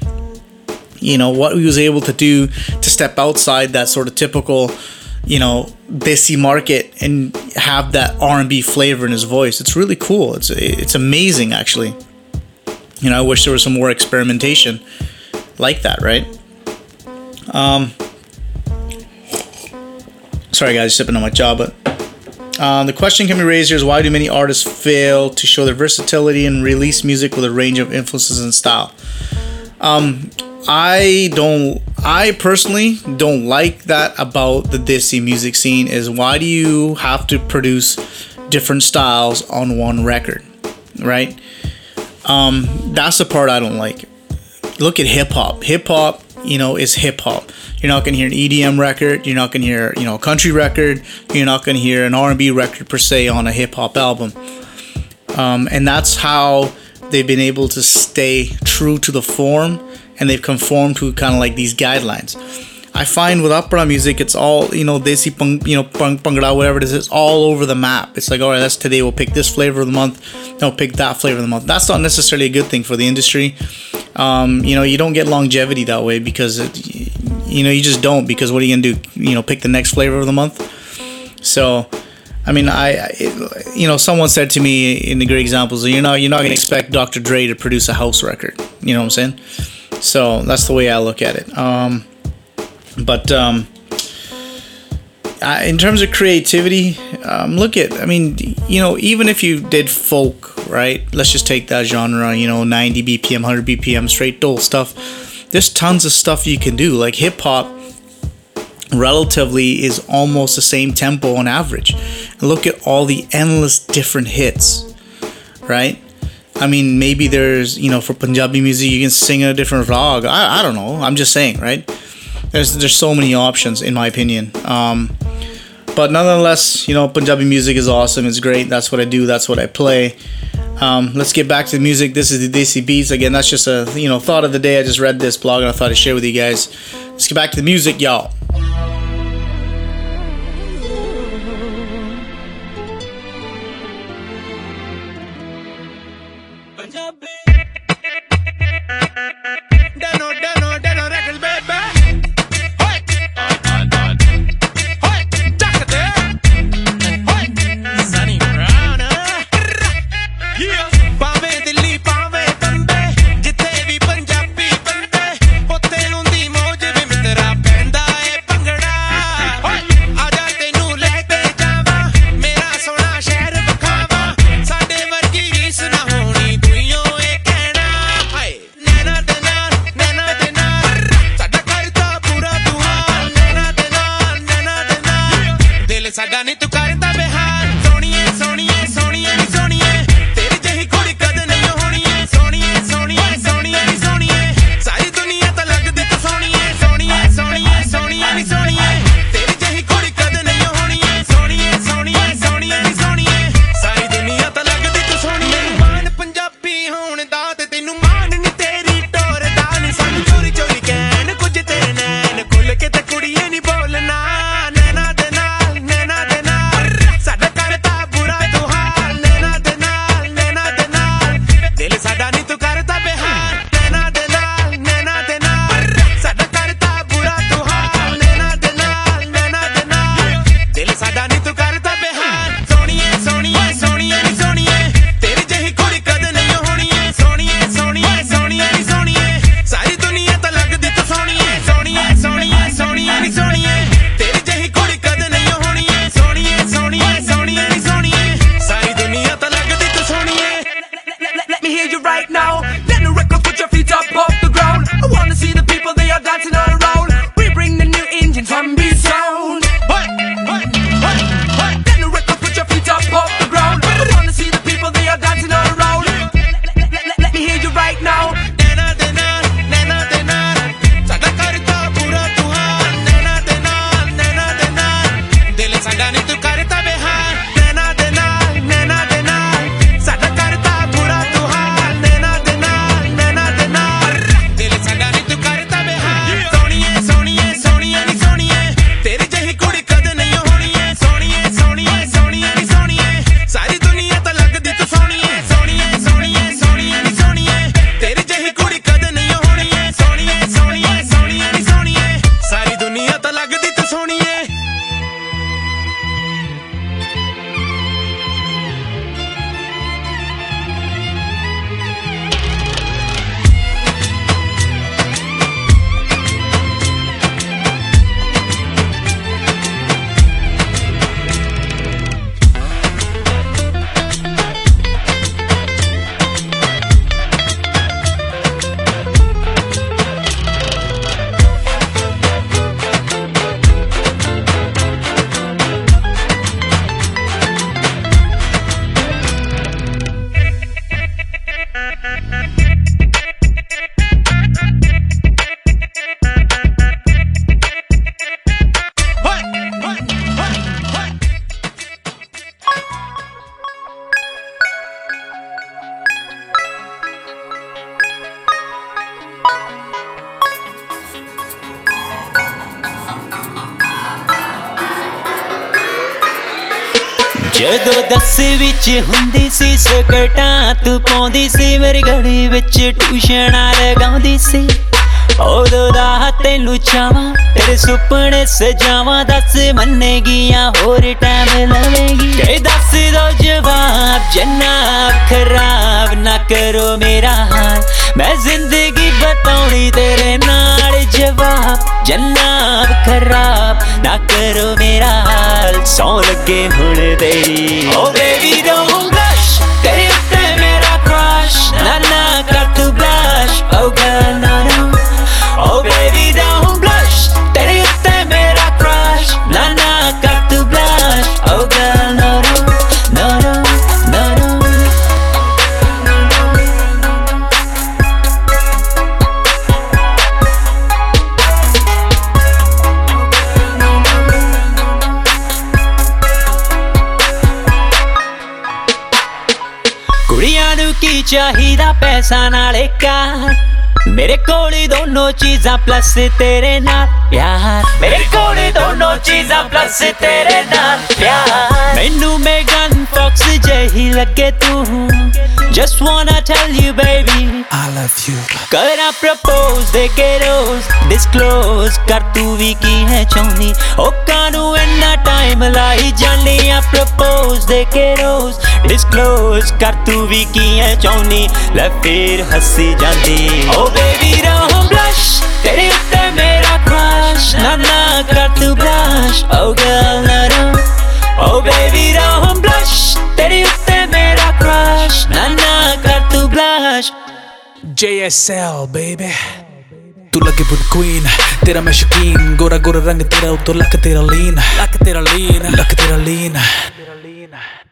you know what he was able to do to step outside that sort of typical you know desi market and have that R&B flavor in his voice. It's really cool. It's it's amazing actually. You know, I wish there was some more experimentation like that, right? Um, sorry, guys, sipping on my jaw, but um, the question can be raised here is why do many artists fail to show their versatility and release music with a range of influences and style? Um, I don't. I personally don't like that about the Desi music scene. Is why do you have to produce different styles on one record, right? Um, that's the part I don't like. Look at hip hop. Hip hop, you know, is hip hop. You're not gonna hear an EDM record. You're not gonna hear, you know, a country record. You're not gonna hear an R&B record per se on a hip hop album. Um, and that's how they've been able to stay true to the form, and they've conformed to kind of like these guidelines. I find with opera music, it's all you know, desi pang, you know, pang, pangra, whatever it is. It's all over the map. It's like, all right, that's today. We'll pick this flavor of the month. No, pick that flavor of the month. That's not necessarily a good thing for the industry. Um, you know, you don't get longevity that way because it, you know you just don't. Because what are you gonna do? You know, pick the next flavor of the month. So, I mean, I, I you know, someone said to me in the great examples, you know, you're not gonna expect Dr. Dre to produce a house record. You know what I'm saying? So that's the way I look at it. Um, but um, I, in terms of creativity, um, look at I mean, you know, even if you did folk, right? Let's just take that genre. You know, 90 BPM, 100 BPM, straight dhol stuff. There's tons of stuff you can do. Like hip hop, relatively is almost the same tempo on average. Look at all the endless different hits, right? I mean, maybe there's, you know, for Punjabi music, you can sing a different rag. I, I don't know. I'm just saying, right? There's there's so many options, in my opinion. Um, but nonetheless, you know, Punjabi music is awesome. It's great. That's what I do. That's what I play. Um, let's get back to the music. This is the Desi Beats. Again, that's just a you know thought of the day. I just read this blog and I thought I'd share with you guys. Let's get back to the music, y'all. Danito Calle. ਵਿੱਚ ਹੁੰਦੀ ਸੀ ਸਕਟਾਂ ਤੂੰ ਪਾਉਂਦੀ ਸੀ ਮੇਰੀ ਗਲੀ ਵਿੱਚ ਟਿਊਸ਼ਨਾਂ ਲਗਾਉਂਦੀ ਸੀ। ਉਦੋਂ ਦਾ ਤੈਨੂੰ ਚਾਵਾਂ ਤੇਰੇ ਸੁਪਨੇ ਸਜਾਵਾਂ, ਦੱਸ ਮੰਨੇਗੀਆਂ, ਹੋਰ ਟਾਈਮ ਲਵੇਂਗੀ। ਤੇ ਦੱਸ ਦੋ ਜਵਾਬ, ਜਨਾਬ ਖਰਾਬ ਨਾ ਕਰੋ ਮੇਰਾ ਹਾਲ। ਮੈਂ ਜ਼ਿੰਦਗੀ ਬਤਾਉਣੀ ਤੇਰੇ ਨਾਲ ਜਵਾਬ। जन्नाब खराब ना करो मेरा हाल। सौ लगे हुन तेरी ओ बेबी रो ਚਾਹੀਦਾ ਪੈਸਾ ਨਾਲੇ ਕਾਰ ਮੇਰੇ ਕੋਲ ਹੀ ਦੋਨੋਂ ਚੀਜ਼ਾਂ ਪਲੱਸ ਤੇਰੇ ਨਾਲ ਪਿਆਰ ਮੇਰੇ ਕੋਲ ਹੀ ਦੋਨੋਂ ਚੀਜ਼ਾਂ ਪਲੱਸ ਤੇਰੇ ਨਾਲ ਪਿਆਰ ਮੈਨੂੰ ਮੈਗਨ ਫੌਕਸ ਜਹੀ ਲੱਗੇ ਤੂੰ Just wanna tell you baby I love you करना propose देखे rose, disclose Kar tu vi ki hai chauni, o कानू enna time lai jani. आ propose देखे rose, disclose Kar tu vi ki hai chauni, ले fir hasi jandi. Oh baby, रहो blush tere utte mera crush Na na, kar tu blush oh girl na na. Oh baby, रहो blush tere utte mera crush Na na. JSL baby. तू लगे बुन queen तेरा मैं शकीन गोरा गोरा रंग तेरा उतो लक तेरा लीन लक तेरा लीन लक तेरा लीन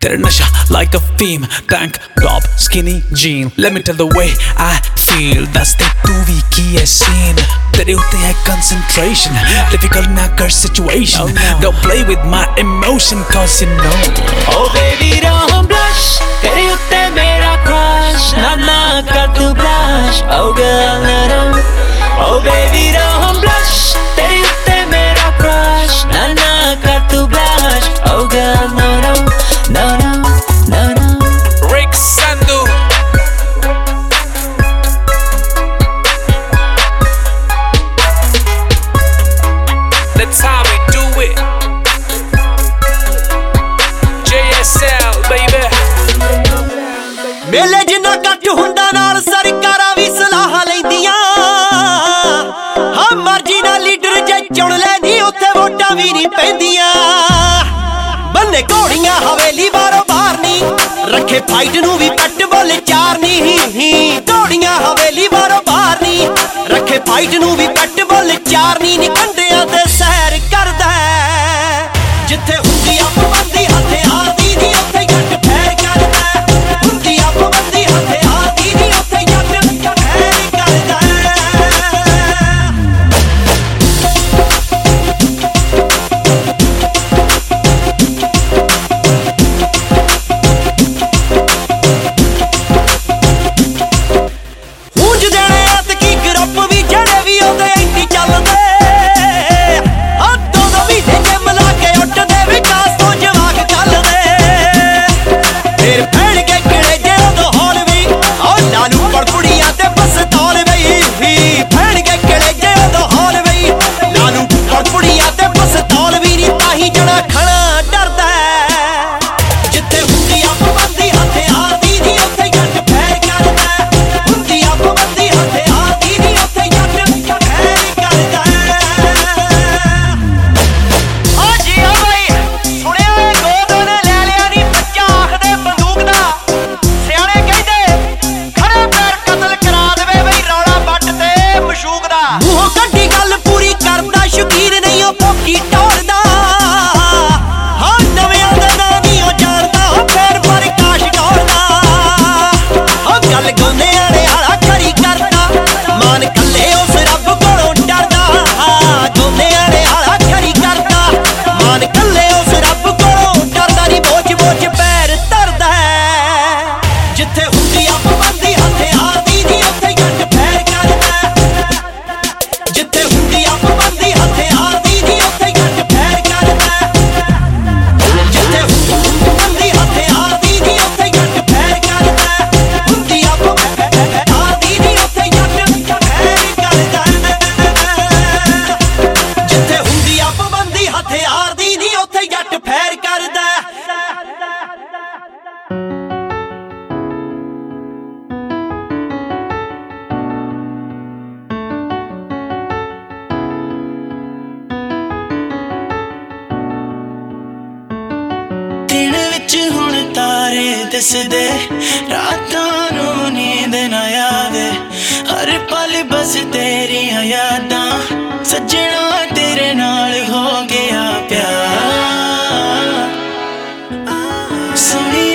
तेरा नशा like a theme. Tank top skinny jean. Let me tell the way I feel. That's the two भी की scene तेरे उते है concentration difficult ना कर situation. Oh, don't play with my emotion cause you know. Oh baby don't blush. तेरे उते blush, not knock, got to blush. Oh girl, let him. Oh baby, don't blush. That is ਵੋਟਾਂ ਵੀ ਨਹੀਂ ਪੈਂਦੀਆਂ। ਬੰਨੇ ਘੋੜੀਆਂ ਹਵੇਲੀ ਬਾਰੋ ਬਾਹਰ ਨਹੀਂ ਰੱਖੇ ਫਾਈਟ ਨੂੰ ਵੀ ਕੱਟ ਬੋਲ ਚਾਰ ਨਹੀਂ ਘੋੜੀਆਂ ਹਵੇਲੀ ਬਾਰੋ ਬਾਹਰ ਨਹੀਂ ਰੱਖੇ ਫਾਈਟ ਨੂੰ ਵੀ ਕੱਟ ਬੋਲ ਚਾਰ ਨਹੀਂ ਨੀ ਕੰਡਿਆਂ ਤੇ ਦਿਸਦੇ, ਰਾਤਾਂ ਨੂੰ ਨੀਂਦ ਨਾ ਆਵੇ। ਹਰ ਪਲ ਬਸ ਤੇਰੀਆਂ ਯਾਦਾਂ, ਸੱਜਣਾ ਤੇਰੇ ਨਾਲ ਹੋ ਗਿਆ ਪਿਆਰ। ਸੁਣੀਏ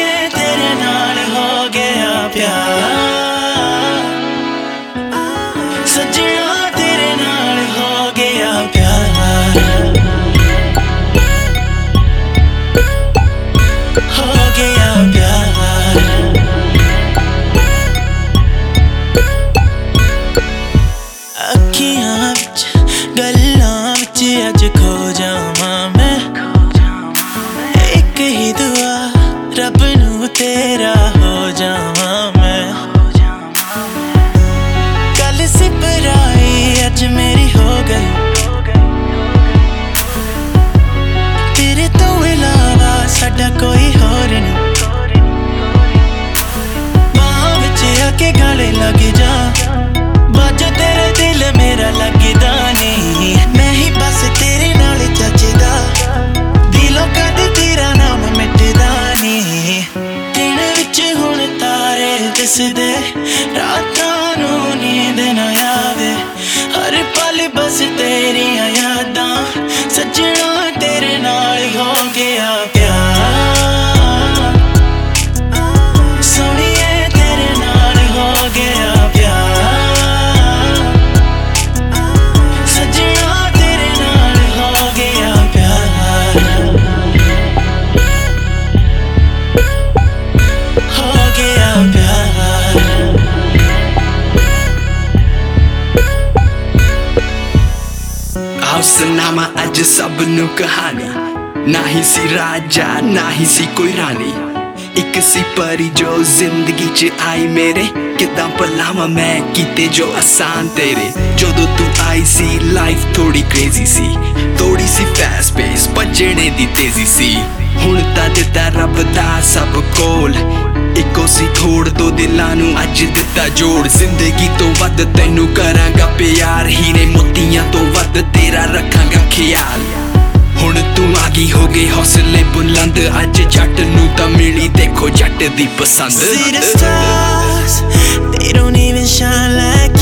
ਨਾ ਸੀ ਰਾਜਾ ਨਾ ਹੀ ਸੀ ਕੋਈ ਰਾਣੀ। ਇੱਕ ਸੀ ਪਰੀ ਜੋ ਜ਼ਿੰਦਗੀ 'ਚ ਆਈ ਮੇਰੇ। ਕਿਦਾਂ ਪਲਾਵਾਂ ਮੈਂ ਕੀਤੇ ਜੋ ਆਸਾਨ ਤੇਰੇ। ਜਦੋਂ ਤੂੰ ਆਈ ਸੀ ਲਾਈਫ ਥੋੜੀ ਕ੍ਰੇਜ਼ੀ ਸੀ। ਥੋੜੀ ਸੀ ਫਾਸਟ ਪੇਸ ਭੱਜਣੇ ਦੀ ਤੇਜ਼ੀ ਸੀ। ਹੁਣ ਤਾਂ ਦਿੱਤਾ ਰੱਬ ਦਾ ਸਭ ਕੋਲ। ਇੱਕੋ ਸੀ ਥੋੜ ਦੋ ਦਿਲਾਂ ਨੂੰ ਅੱਜ ਦਿੱਤਾ ਜੋੜ। ਜ਼ਿੰਦਗੀ ਤੋਂ ਵੱਧ ਤੈਨੂੰ ਕਰਾਂਗਾ ਪਿਆਰ। ਹੀਰੇ ਮੋਤੀਆਂ ਤੋਂ ਵੱਧ ਤੇਰਾ ਰੱਖਾਂਗਾ ਖਿਆਲ। ਹੁਣ ਤੂੰ ਆ ਗਈ ਹੋ ਗਈ ਹੌਸਲੇ ਬੁਲੰਦ ਅੱਜ ਜੱਟ ਨੂੰ ਤਾਂ ਮਿਲੀ ਦੇਖੋ ਜੱਟ ਦੀ ਪਸੰਦ See the stars, they don't even shine like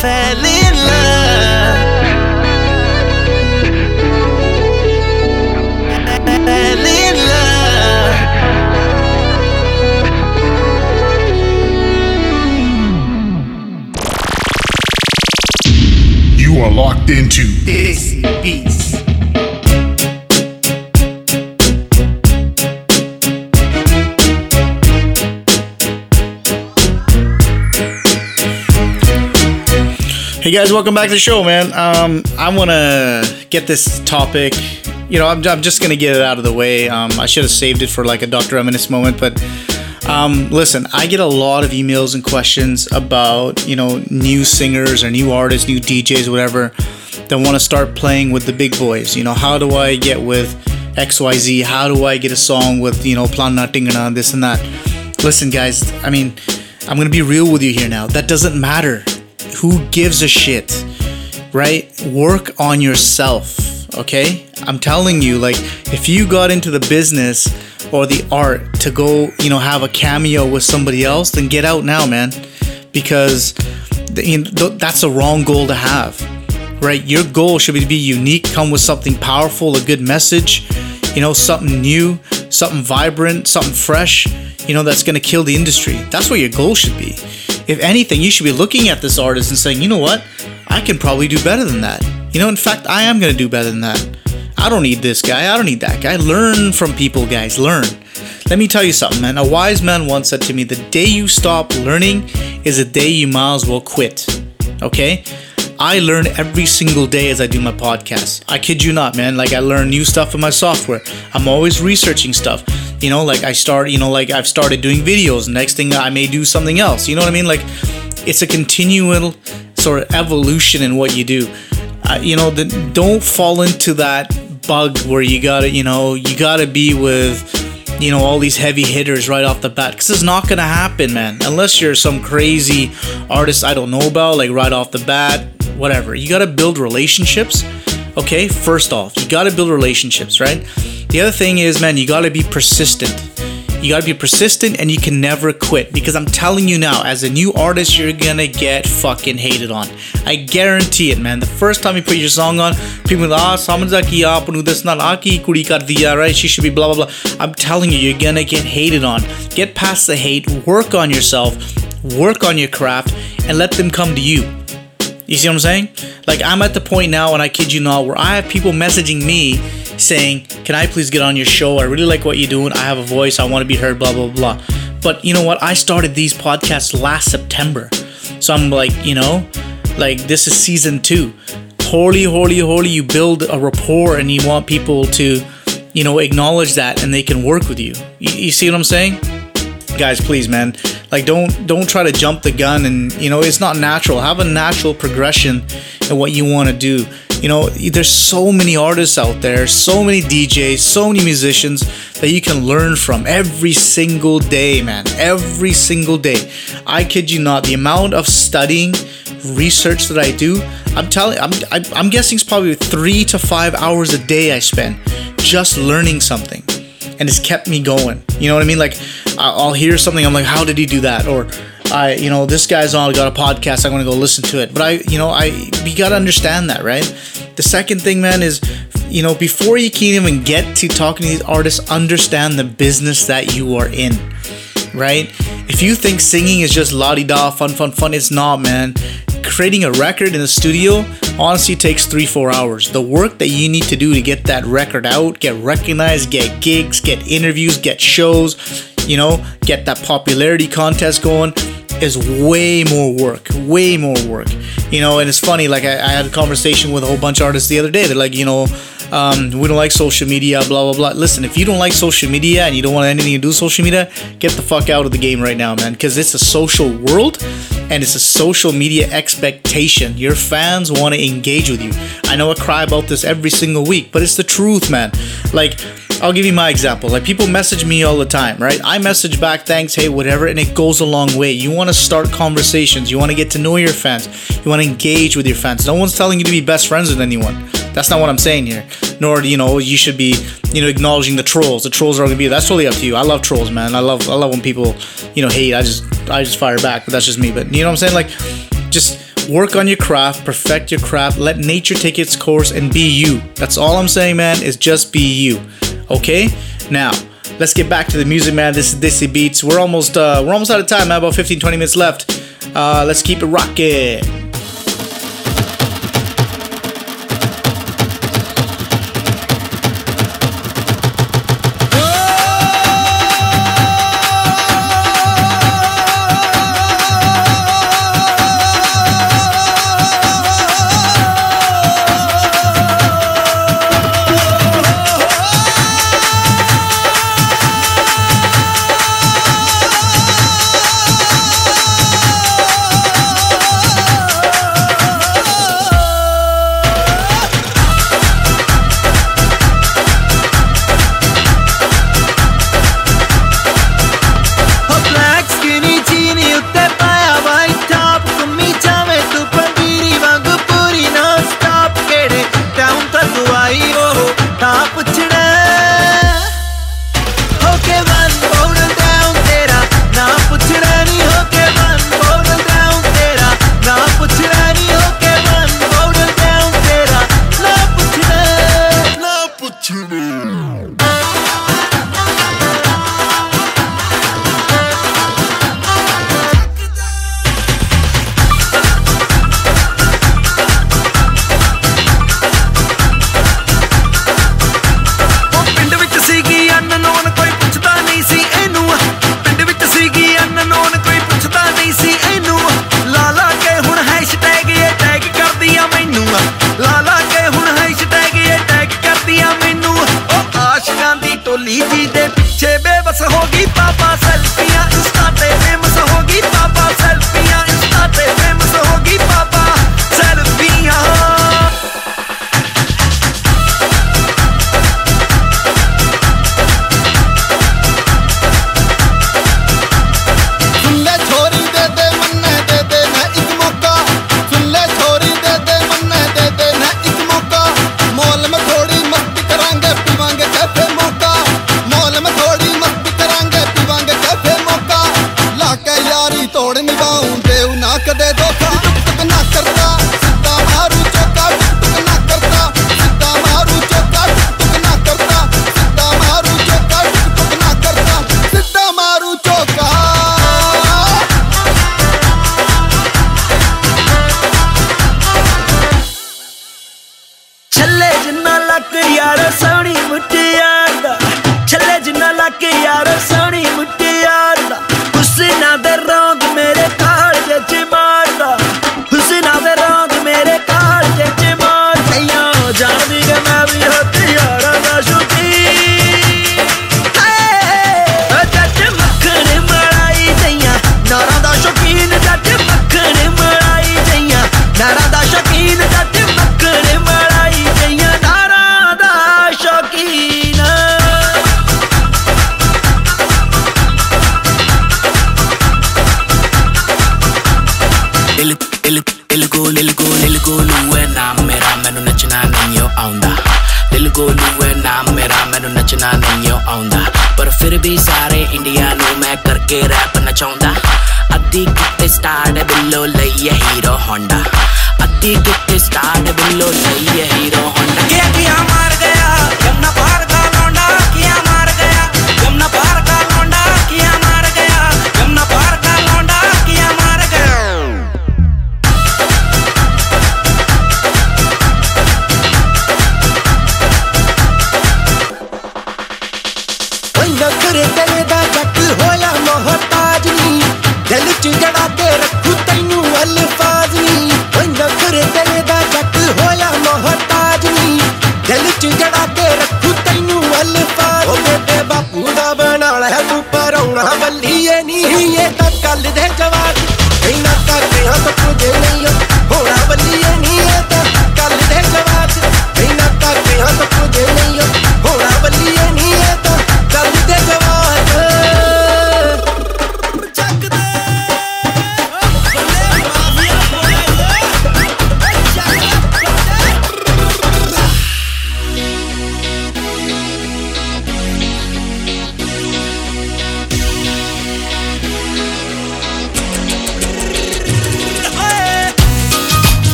fell in love. fell in love. You are locked into Desi Beats. Hey guys, welcome back to the show, man. Um, I want to get this topic. You know, I'm, I'm just gonna get it out of the way. Um, I should have saved it for like a Dr. Reminisce moment, but um, listen, I get a lot of emails and questions about you know new singers or new artists, new DJs, whatever, that want to start playing with the big boys. You know, how do I get with XYZ? How do I get a song with you know Plan Natingana, this and that? Listen, guys. I mean, I'm gonna be real with you here now. That doesn't matter. Who gives a shit? Right? Work on yourself. Okay? I'm telling you, like, if you got into the business or the art to go, you know, have a cameo with somebody else, then get out now, man. Because that's the wrong goal to have. Right? Your goal should be to be unique, come with something powerful, a good message, you know, something new, something vibrant, something fresh, you know, that's gonna kill the industry. That's what your goal should be. If anything, you should be looking at this artist and saying, you know what? I can probably do better than that. You know, in fact, I am gonna do better than that. I don't need this guy. I don't need that guy. Learn from people, guys. Learn. Let me tell you something, man. A wise man once said to me, the day you stop learning is the day you might as well quit. Okay? I learn every single day as I do my podcast. I kid you not, man. Like I learn new stuff in my software. I'm always researching stuff. You know, like I start, you know, like I've started doing videos. Next thing I may do something else. You know what I mean? Like it's a continual sort of evolution in what you do. uh, you know, the, don't fall into that bug where you gotta, you know, you gotta be with, you know, all these heavy hitters right off the bat. Because it's not gonna happen, man. Unless you're some crazy artist I don't know about, like right off the bat, whatever. You gotta build relationships. Okay, first off, you gotta build relationships, right? The other thing is, man, you gotta be persistent. You gotta be persistent and you can never quit because I'm telling you now, as a new artist, you're gonna get fucking hated on. I guarantee it, man. The first time you put your song on, people are ah, right? She should be blah blah blah. I'm telling you, you're gonna get hated on. Get past the hate, work on yourself, work on your craft, and let them come to you. You see what I'm saying? Like I'm at the point now, and I kid you not, where I have people messaging me saying, "Can I please get on your show? I really like what you're doing. I have a voice. I want to be heard." Blah blah blah. But you know what? I started these podcasts last September, so I'm like, you know, like this is season two. Holy, holy, holy! You build a rapport, and you want people to, you know, acknowledge that, and they can work with you. You, you see what I'm saying? Guys please man. Like don't don't try to jump the gun and you know it's not natural. Have a natural progression in what you want to do. You know there's so many artists out there so many djs so many musicians that you can learn from every single day man. Every single day. I kid you not the amount of studying research that i do i'm telling i'm i'm guessing it's probably three to five hours a day i spend just learning something and it's kept me going. You know what I mean? Like I'll hear something, I'm like, how did he do that? Or I, you know, this guy's on got a podcast. I'm gonna go listen to it. But I, you know, I we gotta understand that, right? The second thing, man, is you know before you can even get to talking to these artists, understand the business that you are in, right? If you think singing is just la di da, fun, fun, fun, it's not, man. Creating a record in the studio honestly takes three, four hours. The work that you need to do to get that record out, get recognized, get gigs, get interviews, get shows, you know, get that popularity contest going is way more work, way more work. You know, and it's funny, like I, I had a conversation with a whole bunch of artists the other day. They're like, you know, um, we don't like social media, blah blah blah. Listen, if you don't like social media and you don't want anything to do with social media, get the fuck out of the game right now, man. Because it's a social world and it's a social media expectation. Your fans want to engage with you. I know I cry about this every single week, but it's the truth, man. Like, I'll give you my example. Like, people message me all the time, right? I message back, thanks, hey, whatever, and it goes a long way. You want to start conversations, you want to get to know your fans, you want to engage with your fans. No one's telling you to be best friends with anyone. That's not what I'm saying here. Nor, you know, you should be, you know, acknowledging the trolls. The trolls are gonna be. That's totally up to you. I love trolls, man. I love, I love when people, you know, hate. I just, I just fire back. But that's just me. But you know what I'm saying? Like, just work on your craft, perfect your craft, let nature take its course, and be you. That's all I'm saying, man. Is just be you. Okay. Now. Let's get back to the music, man. This is Desi Beats. We're almost uh, we're almost out of time, man. About 15, 20 minutes left. Uh, let's keep it rocking.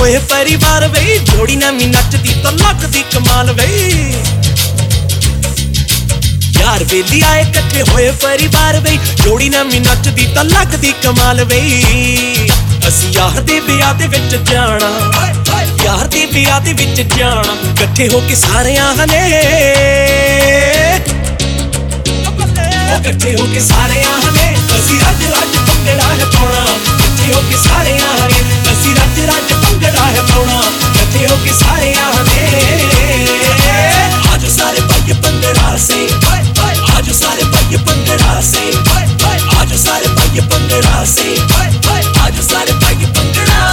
ਓਏ ਪਰਿਵਾਰ ਵੇ, ਜੋੜੀ ਨਵੀਂ ਨੱਚਦੀ ਤਾਂ ਲੱਗਦੀ ਕਮਾਲ ਵੇ। ਯਾਰ ਵੇਲੀ ਆਏ ਇਕੱਠੇ ਹੋਏ ਪਰਿਵਾਰ ਵੇ, ਜੋੜੀ ਨਵੀਂ ਨੱਚਦੀ ਤਾਂ ਲੱਗਦੀ ਕਮਾਲ ਵੇ। ਅਸੀਂ ਯਾਰ ਦੇ ਵਿਆਹ ਦੇ ਵਿੱਚ ਜਾਣਾ, ਯਾਰ ਦੇ ਵਿਆਹ ਦੇ ਵਿੱਚ ਜਾਣਾ, ਇਕੱਠੇ ਹੋ ਕੇ ਸਾਰਿਆਂ ਨੇ। ਇਕੱਠੇ ਹੋ ਕੇ ਸਾਰਿਆਂ ਨੇ, ਅਸੀਂ ਅੱਜ ਰੱਜ ਭੰਗੜਾ ਹੈ ਪਾਉਣਾ, ਇਕੱਠੇ ਹੋ ਕੇ ਸਾਰੇ बैठे हो कि सारे आने आज सारे भाई पंगड़ा से आज सारे भाई पंगड़ा से आज सारे भाई पंगड़ा से आज सारे भाई पंगड़ा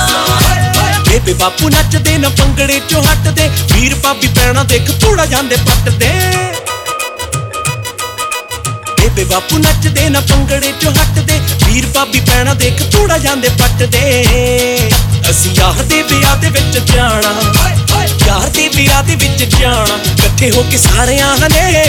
ਬੇਬੇ ਬਾਪੂ ਨੱਚਦੇ ਨਾ ਪੰਗੜੇ ਚੋਂ ਹਟਦੇ ਵੀਰ ਭਾਬੀ ਪੈਣਾ ਦੇਖ ਥੋੜਾ ਜਾਂਦੇ ਪੱਟਦੇ ਬੇਬੇ ਬਾਪੂ ਨੱਚਦੇ, ਨਾ ਪੰਗੜੇ ਚੋਂ ਹਟਦੇ। ਵੀਰ ਭਾਬੀ ਪੈਣਾ ਦੇਖ ਥੋੜਾ ਜਾਂਦੇ ਪੱਟਦੇ। ਅਸੀਂ ਯਾਰ ਦੇ ਵਿਆਹ ਦੇ ਵਿੱਚ ਜਾਣਾ। ਯਾਰ ਦੇ ਵਿਆਹ ਦੇ ਵਿੱਚ ਜਾਣਾ। ਇਕੱਠੇ ਹੋ ਕੇ ਸਾਰਿਆਂ ਨੇ।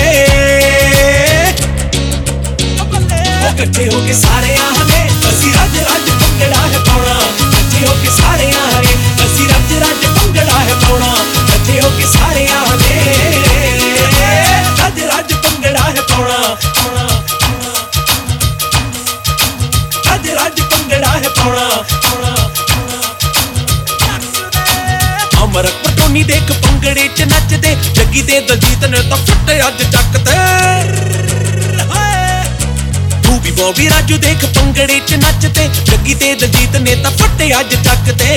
ਇਕੱਠੇ ਹੋ ਕੇ ਸਾਰਿਆਂ ਨੇ। ਅਸੀਂ ਰੱਜ ਰੱਜ ਪੰਗੜਾ ਹੈ ਪਾਉਣਾ। ਇਕੱਠੇ ਹੋ ਕੇ ਸਾਰਿਆਂ ਨੇ। ਅਸੀਂ ਰੱਜ ਰੱਜ ਪੰਗੜਾ ਹੈ ਪਾਉਣਾ। ਇਕੱਠੇ ਹੋ ਕੇ ਸਾਰਿਆਂ ਨੇ। ਅਮਰ ਪਟੋਨੀ ਦੇਖ ਭੰਗੜੇ ਚ ਨੱਚਦੇ, ਜੱਗੀ ਤੇ ਦਲਜੀਤ ਨੇ ਤਾਂ ਫੁੱਟੇ ਅੱਜ ਚੱਕ ਤੇ ਤੂੰ ਵੀ ਬੋਬੀ ਰਾਜੂ ਦੇਖ ਭੰਗੜੇ ਚ ਨੱਚਦੇ, ਜੱਗੀ ਤੇ ਦਲਜੀਤ ਨੇ ਤਾਂ ਫੁੱਟੇ ਅੱਜ ਚੱਕ ਤੇ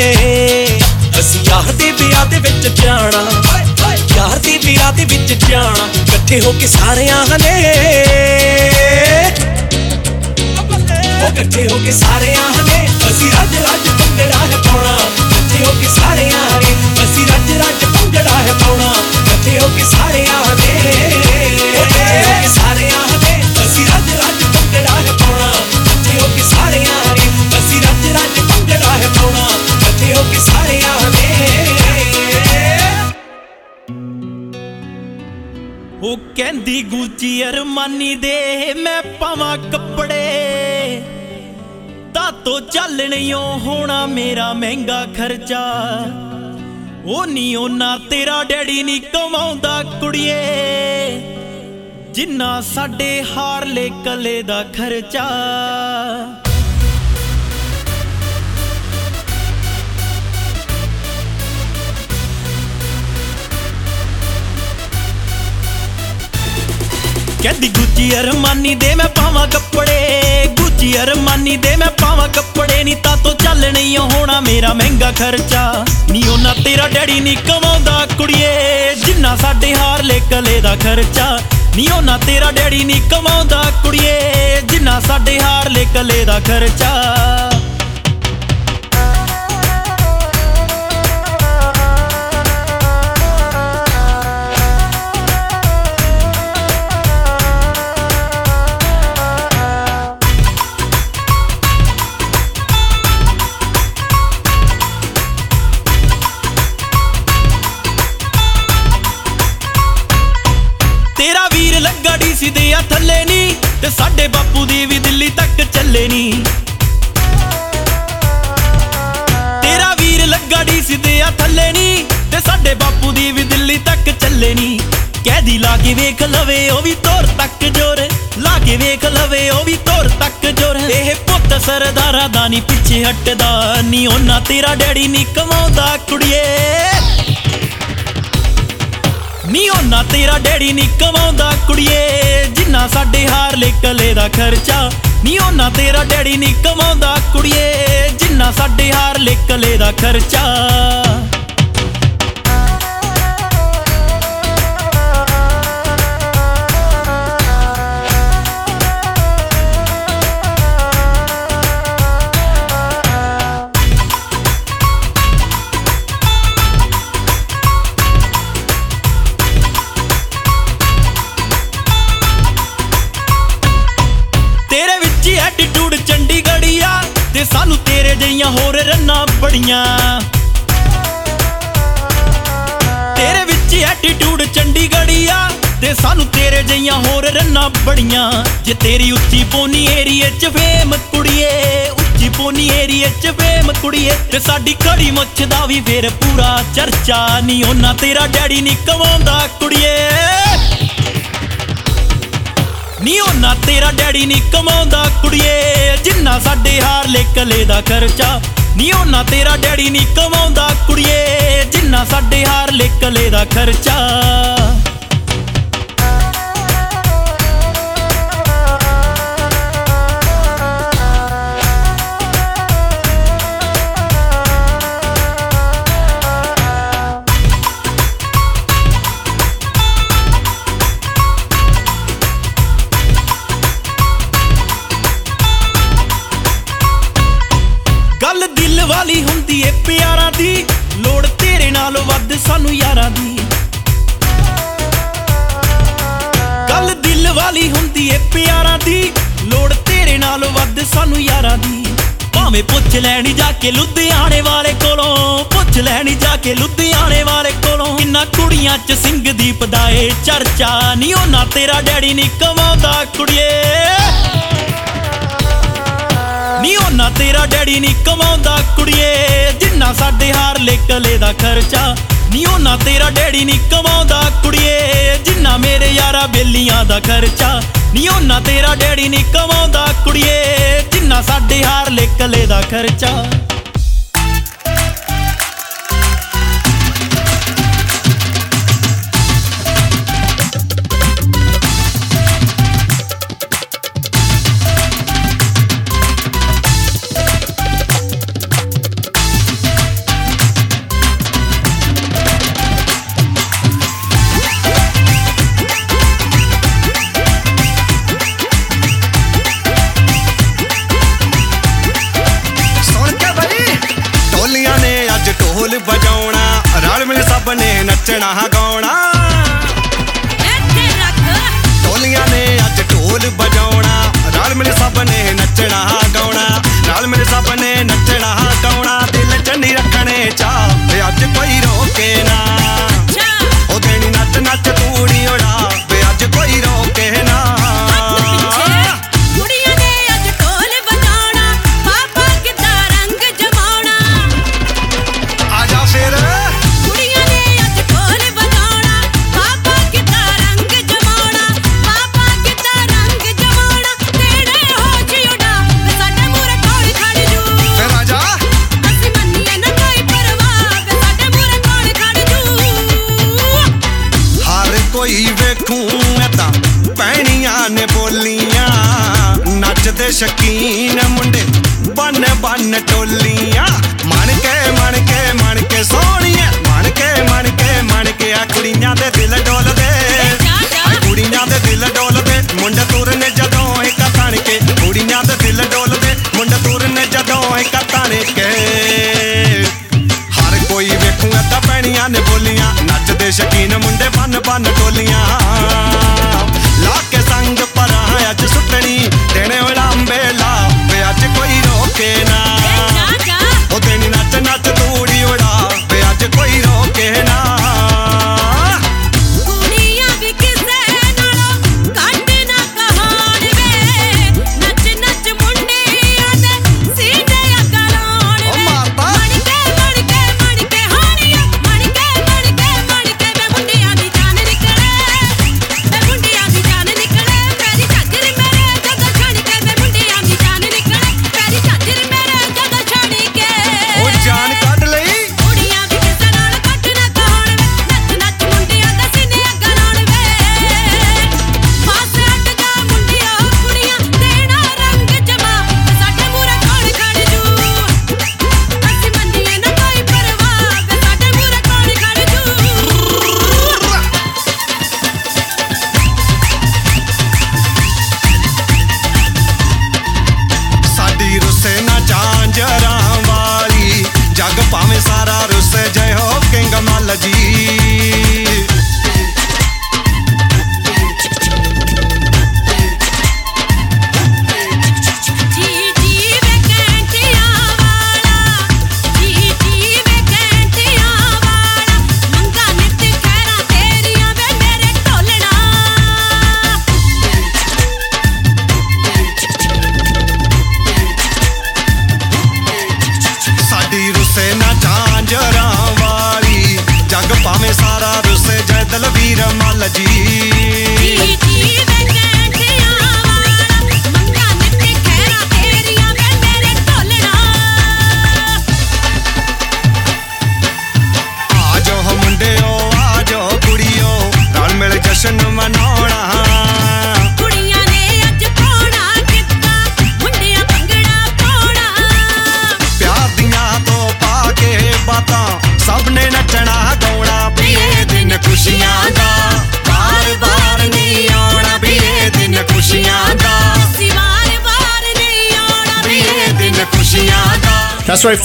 ਅਸੀਂ ਯਾਰ ਦੇ ਵਿਆਹ ਦੇ ਵਿੱਚ ਜਾਣਾ। ਯਾਰ ਦੇ ਵਿਆਹ ਦੇ ਵਿੱਚ ਜਾਣਾ। ਇਕੱਠੇ ਹੋ ਕੇ ਸਾਰਿਆਂ ਨੇ। ਉਹ ਇਕੱਠੇ ਹੋ ਕੇ ਸਾਰਿਆਂ ਨੇ। ਅਸੀਂ ਰੱਜ ਰੱਜ ਭੰਗੜਾ ਹੈ ਪਾਉਣਾ ਇਕੱਠੇ ਹੋ ਕੇ ਸਾਰਿਆਂ ਨੇ। ਅਸੀਂ ਰੱਜ ਰੱਜ ਭੰਗੜਾ ਹੈ ਪਾਉਣਾ। ਇਕੱਠੇ ਹੋ ਕੇ ਸਾਰਿਆਂ ਨੇ। ਉਹ ਇਕੱਠੇ ਹੋ ਕੇ ਸਾਰਿਆਂ ਨੇ। ਅਸੀਂ ਰੱਜ ਰੱਜ ਭੰਗੜਾ ਹੈ ਪਾਉਣਾ। ਇਕੱਠੇ ਹੋ ਕੇ ਸਾਰਿਆਂ ਨੇ। ਅਸੀਂ ਰੱਜ ਰੱਜ ਭੰਗੜਾ ਹੈ ਪਾਉਣਾ। ਇਕੱਠੇ ਹੋ ਕੇ ਸਾਰਿਆਂ ਨੇ। ਉਹ ਕਹਿੰਦੀ ਗੁੱਚੀ ਅਰਮਾਨੀ ਦੇ, ਮੈਂ ਪਾਵਾਂ ਕੱਪੜੇ। ਤਾਤੋਂ ਚੱਲਣਿਓ ਹੋਣਾ ਮੇਰਾ ਮਹਿੰਗਾ ਖਰਚਾ। ਉਹ ਨਹੀਂ ਉਹਨਾਂ ਤੇਰਾ ਡੈਡੀ ਨਹੀਂ ਕਮਾਉਂਦਾ ਕੁੜੀਏ। ਜਿੰਨਾ ਸਾਡੇ ਹਾਰਲੇ ਕਲੇ ਦਾ ਖਰਚਾ। ਕਹਿੰਦੀ ਗੁੱਚੀ ਅਰਮਾਨੀ ਦੇ ਮੈਂ ਪਾਵਾਂ ਕੱਪੜੇ। ਗੁੱਚੀ ਅਰਮਾਨੀ ਦੇ ਮੈਂ ਪਾਵਾਂ ਕੱਪੜੇ। ਨਹੀਂ ਤਾਂ ਤੋ ਚੱਲ ਨਹੀਂ ਹੋਣਾ ਮੇਰਾ ਮਹਿੰਗਾ ਖਰਚਾ। ਨੀ ਉਹਨਾਂ ਤੇਰਾ ਡੈਡੀ ਨਹੀਂ ਕਮਾਉਂਦਾ ਕੁੜੀਏ। ਜਿੰਨਾ ਸਾਡੇ ਹਾਰ ਲੈ ਕਲੇ ਦਾ ਖਰਚਾ। ਨੀ ਉਹਨਾਂ ਤੇਰਾ ਡੈਡੀ ਨਹੀਂ ਕਮਾਉਂਦਾ ਕੁੜੀਏ। ਜਿੰਨਾ ਸਾਡੇ ਹਾਰ ਲੈ ਕਲੇ ਦਾ ਖਰਚਾ। ਕੇ ਵੇਖ ਲਵੇ, ਉਹ ਵੀ ਤੋਰ ਤੱਕ ਜੋਰ। ਲਾ ਕੇ ਵੇਖ ਲਵੇ, ਉਹ ਵੀ ਤੋਰ ਤੱਕ ਜੋਰ। ਇਹ ਪੁੱਤ ਸਰਦਾਰਾਂ ਦਾ ਨੀ ਪਿੱਛੇ ਹਟਦਾ, ਨੀ ਉਹਨਾਂ ਤੇਰਾ ਡੈਡੀ ਨੀ ਕਮਾਉਂਦਾ ਕੁੜੀਏ। ਨੀ ਉਹਨਾਂ ਤੇਰਾ ਡੈਡੀ ਨਹੀਂ ਕਮਾਉਂਦਾ ਕੁੜੀਏ। ਜਿੰਨਾ ਸਾਡੇ ਹਾਰ ਲੈ ਕਲੇ ਦਾ ਖਰਚਾ, ਨੀ ਉਹਨਾਂ ਤੇਰਾ ਡੈਡੀ ਨਹੀਂ ਕਮਾਉਂਦਾ ਕੁੜੀਏ। ਜਿੰਨਾ ਸਾਡੇ ਹਾਰ ਲੈ ਕਲੇ ਦਾ ਖਰਚਾ। ਹੋਰ ਰੰਨਾਂ ਬੜੀਆਂ। ਤੇਰੇ ਵਿੱਚ ਹੀ ਐਟੀਟਿਊਡ ਚੰਡੀਗੜ੍ਹੀ ਆ ਤੇ ਸਾਨੂੰ ਤੇਰੇ ਜਿਹੀਆਂ ਹੋਰ ਰੰਨਾਂ ਬੜੀਆਂ। ਜੇ ਤੇਰੀ ਉੱਚੀ ਪੋਨੀ ਏਰੀਏ 'ਚ ਫੇਮ ਕੁੜੀਏ, ਉੱਚੀ ਪੋਨੀ ਏਰੀਏ 'ਚ ਫੇਮ ਕੁੜੀਏ, ਤੇ ਸਾਡੀ ਕੜੀ ਮੁੱਛ ਦਾ ਵੀ ਫੇਰ ਪੂਰਾ ਚਰਚਾ ਨਹੀਂ ਉਹਨਾਂ ਤੇਰਾ ਡੈਡੀ ਨਹੀਂ ਕਮਾਉਂਦਾ ਕੁੜੀਏ। ਨੀ ਉਹਨਾਂ ਤੇਰਾ ਡੈਡੀ ਨਹੀਂ ਕਮਾਉਂਦਾ ਕੁੜੀਏ। ਜਿੰਨਾ ਸਾਡੇ ਹਾਰ ਲੈ ਕਲੇ ਦਾ ਖਰਚਾ ਨੀ ਉਹਨਾਂ ਤੇਰਾ ਡੈਡੀ ਨਹੀਂ ਕਮਾਉਂਦਾ ਕੁੜੀਏ ਜਿੰਨਾ ਸਾਡੇ ਹਾਰ ਲੈ ਕਲੇ ਦਾ ਖਰਚਾ। ਭਾਵੇਂ ਪੁੱਛ ਲੈਣੀ ਜਾ ਕੇ ਲੁਧਿਆਣੇ ਵਾਲੇ ਕੋਲੋਂ, ਪੁੱਛ ਲੈਣੀ ਜਾ ਕੇ ਲੁਧਿਆਣੇ ਵਾਲੇ ਕੋਲੋਂ। ਕਿੰਨਾ ਕੁੜੀਆਂ 'ਚ ਸਿੰਘ ਦੀਪ ਦਾ ਏ ਚਰਚਾ ਨਹੀਂ ਉਹ ਨਾ ਤੇਰਾ ਡੈਡੀ ਨਹੀਂ ਕਮਾਉਂਦਾ ਕੁੜੀਏ। ਨਹੀਂ ਉਹ ਨਾ ਤੇਰਾ ਡੈਡੀ ਨਹੀਂ ਕਮਾਉਂਦਾ ਕੁੜੀਏ। ਜਿੰਨਾ ਸਾਡੇ ਹਾਰ ਲੈ ਕਲੇ ਦਾ ਖਰਚਾ, ਨੀ ਉਹ ਨਾ ਤੇਰਾ ਡੈਡੀ ਨਹੀਂ ਕਮਾਉਂਦਾ ਕੁੜੀਏ। ਜਿੰਨਾ ਮੇਰੇ ਯਾਰਾ ਬੇਲੀਆਂ ਦਾ ਖਰਚਾ ਨੀ ਉਹਨਾਂ ਤੇਰਾ ਡੈਡੀ ਨਹੀਂ ਕਮਾਉਂਦਾ ਕੁੜੀਏ ਜਿੰਨਾ ਸਾਡੇ ਹਾਰ ਲੈ ਕਲੇ ਦਾ ਖਰਚਾ। ਨੱਚਣਾ ਹਾਂ ਗਾਉਣਾ। ਇੱਥੇ ਰੱਖ। ਢੋਲੀਆਂ ਨੇ ਅੱਜ ਢੋਲ ਵਜਾਉਣਾ। ਨਾਲ ਮਿਲ ਸਭ ਨੇ ਨੱਚਣਾ ਹਾਂ ਗਾਉਣਾ। ਨਾਲ ਮਿਲ ਸਭ ਨੇ ਨੱਚਣਾ ਹਾਂ ਗਾਉਣਾ। ਦਿਲ ਚੰਨੀ ਰੱਖਣੇ ਚਾਹ ਤੇ ਅੱਜ ਕੋਈ ਰੋ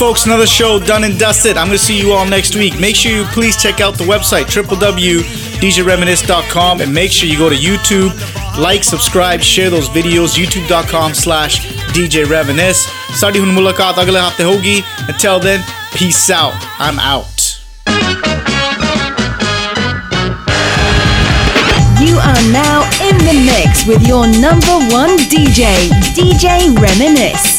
folks. Another show done and dusted. I'm going to see you all next week. Make sure you please check out the website, www.djreminisce.com, and make sure you go to YouTube, like, subscribe, share those videos, youtube.com slash DJ Reminisce. Sadi hun mulakat agle hafte hogi. Until then, peace out. I'm out. You are now in the mix with your number one DJ, DJ Reminisce.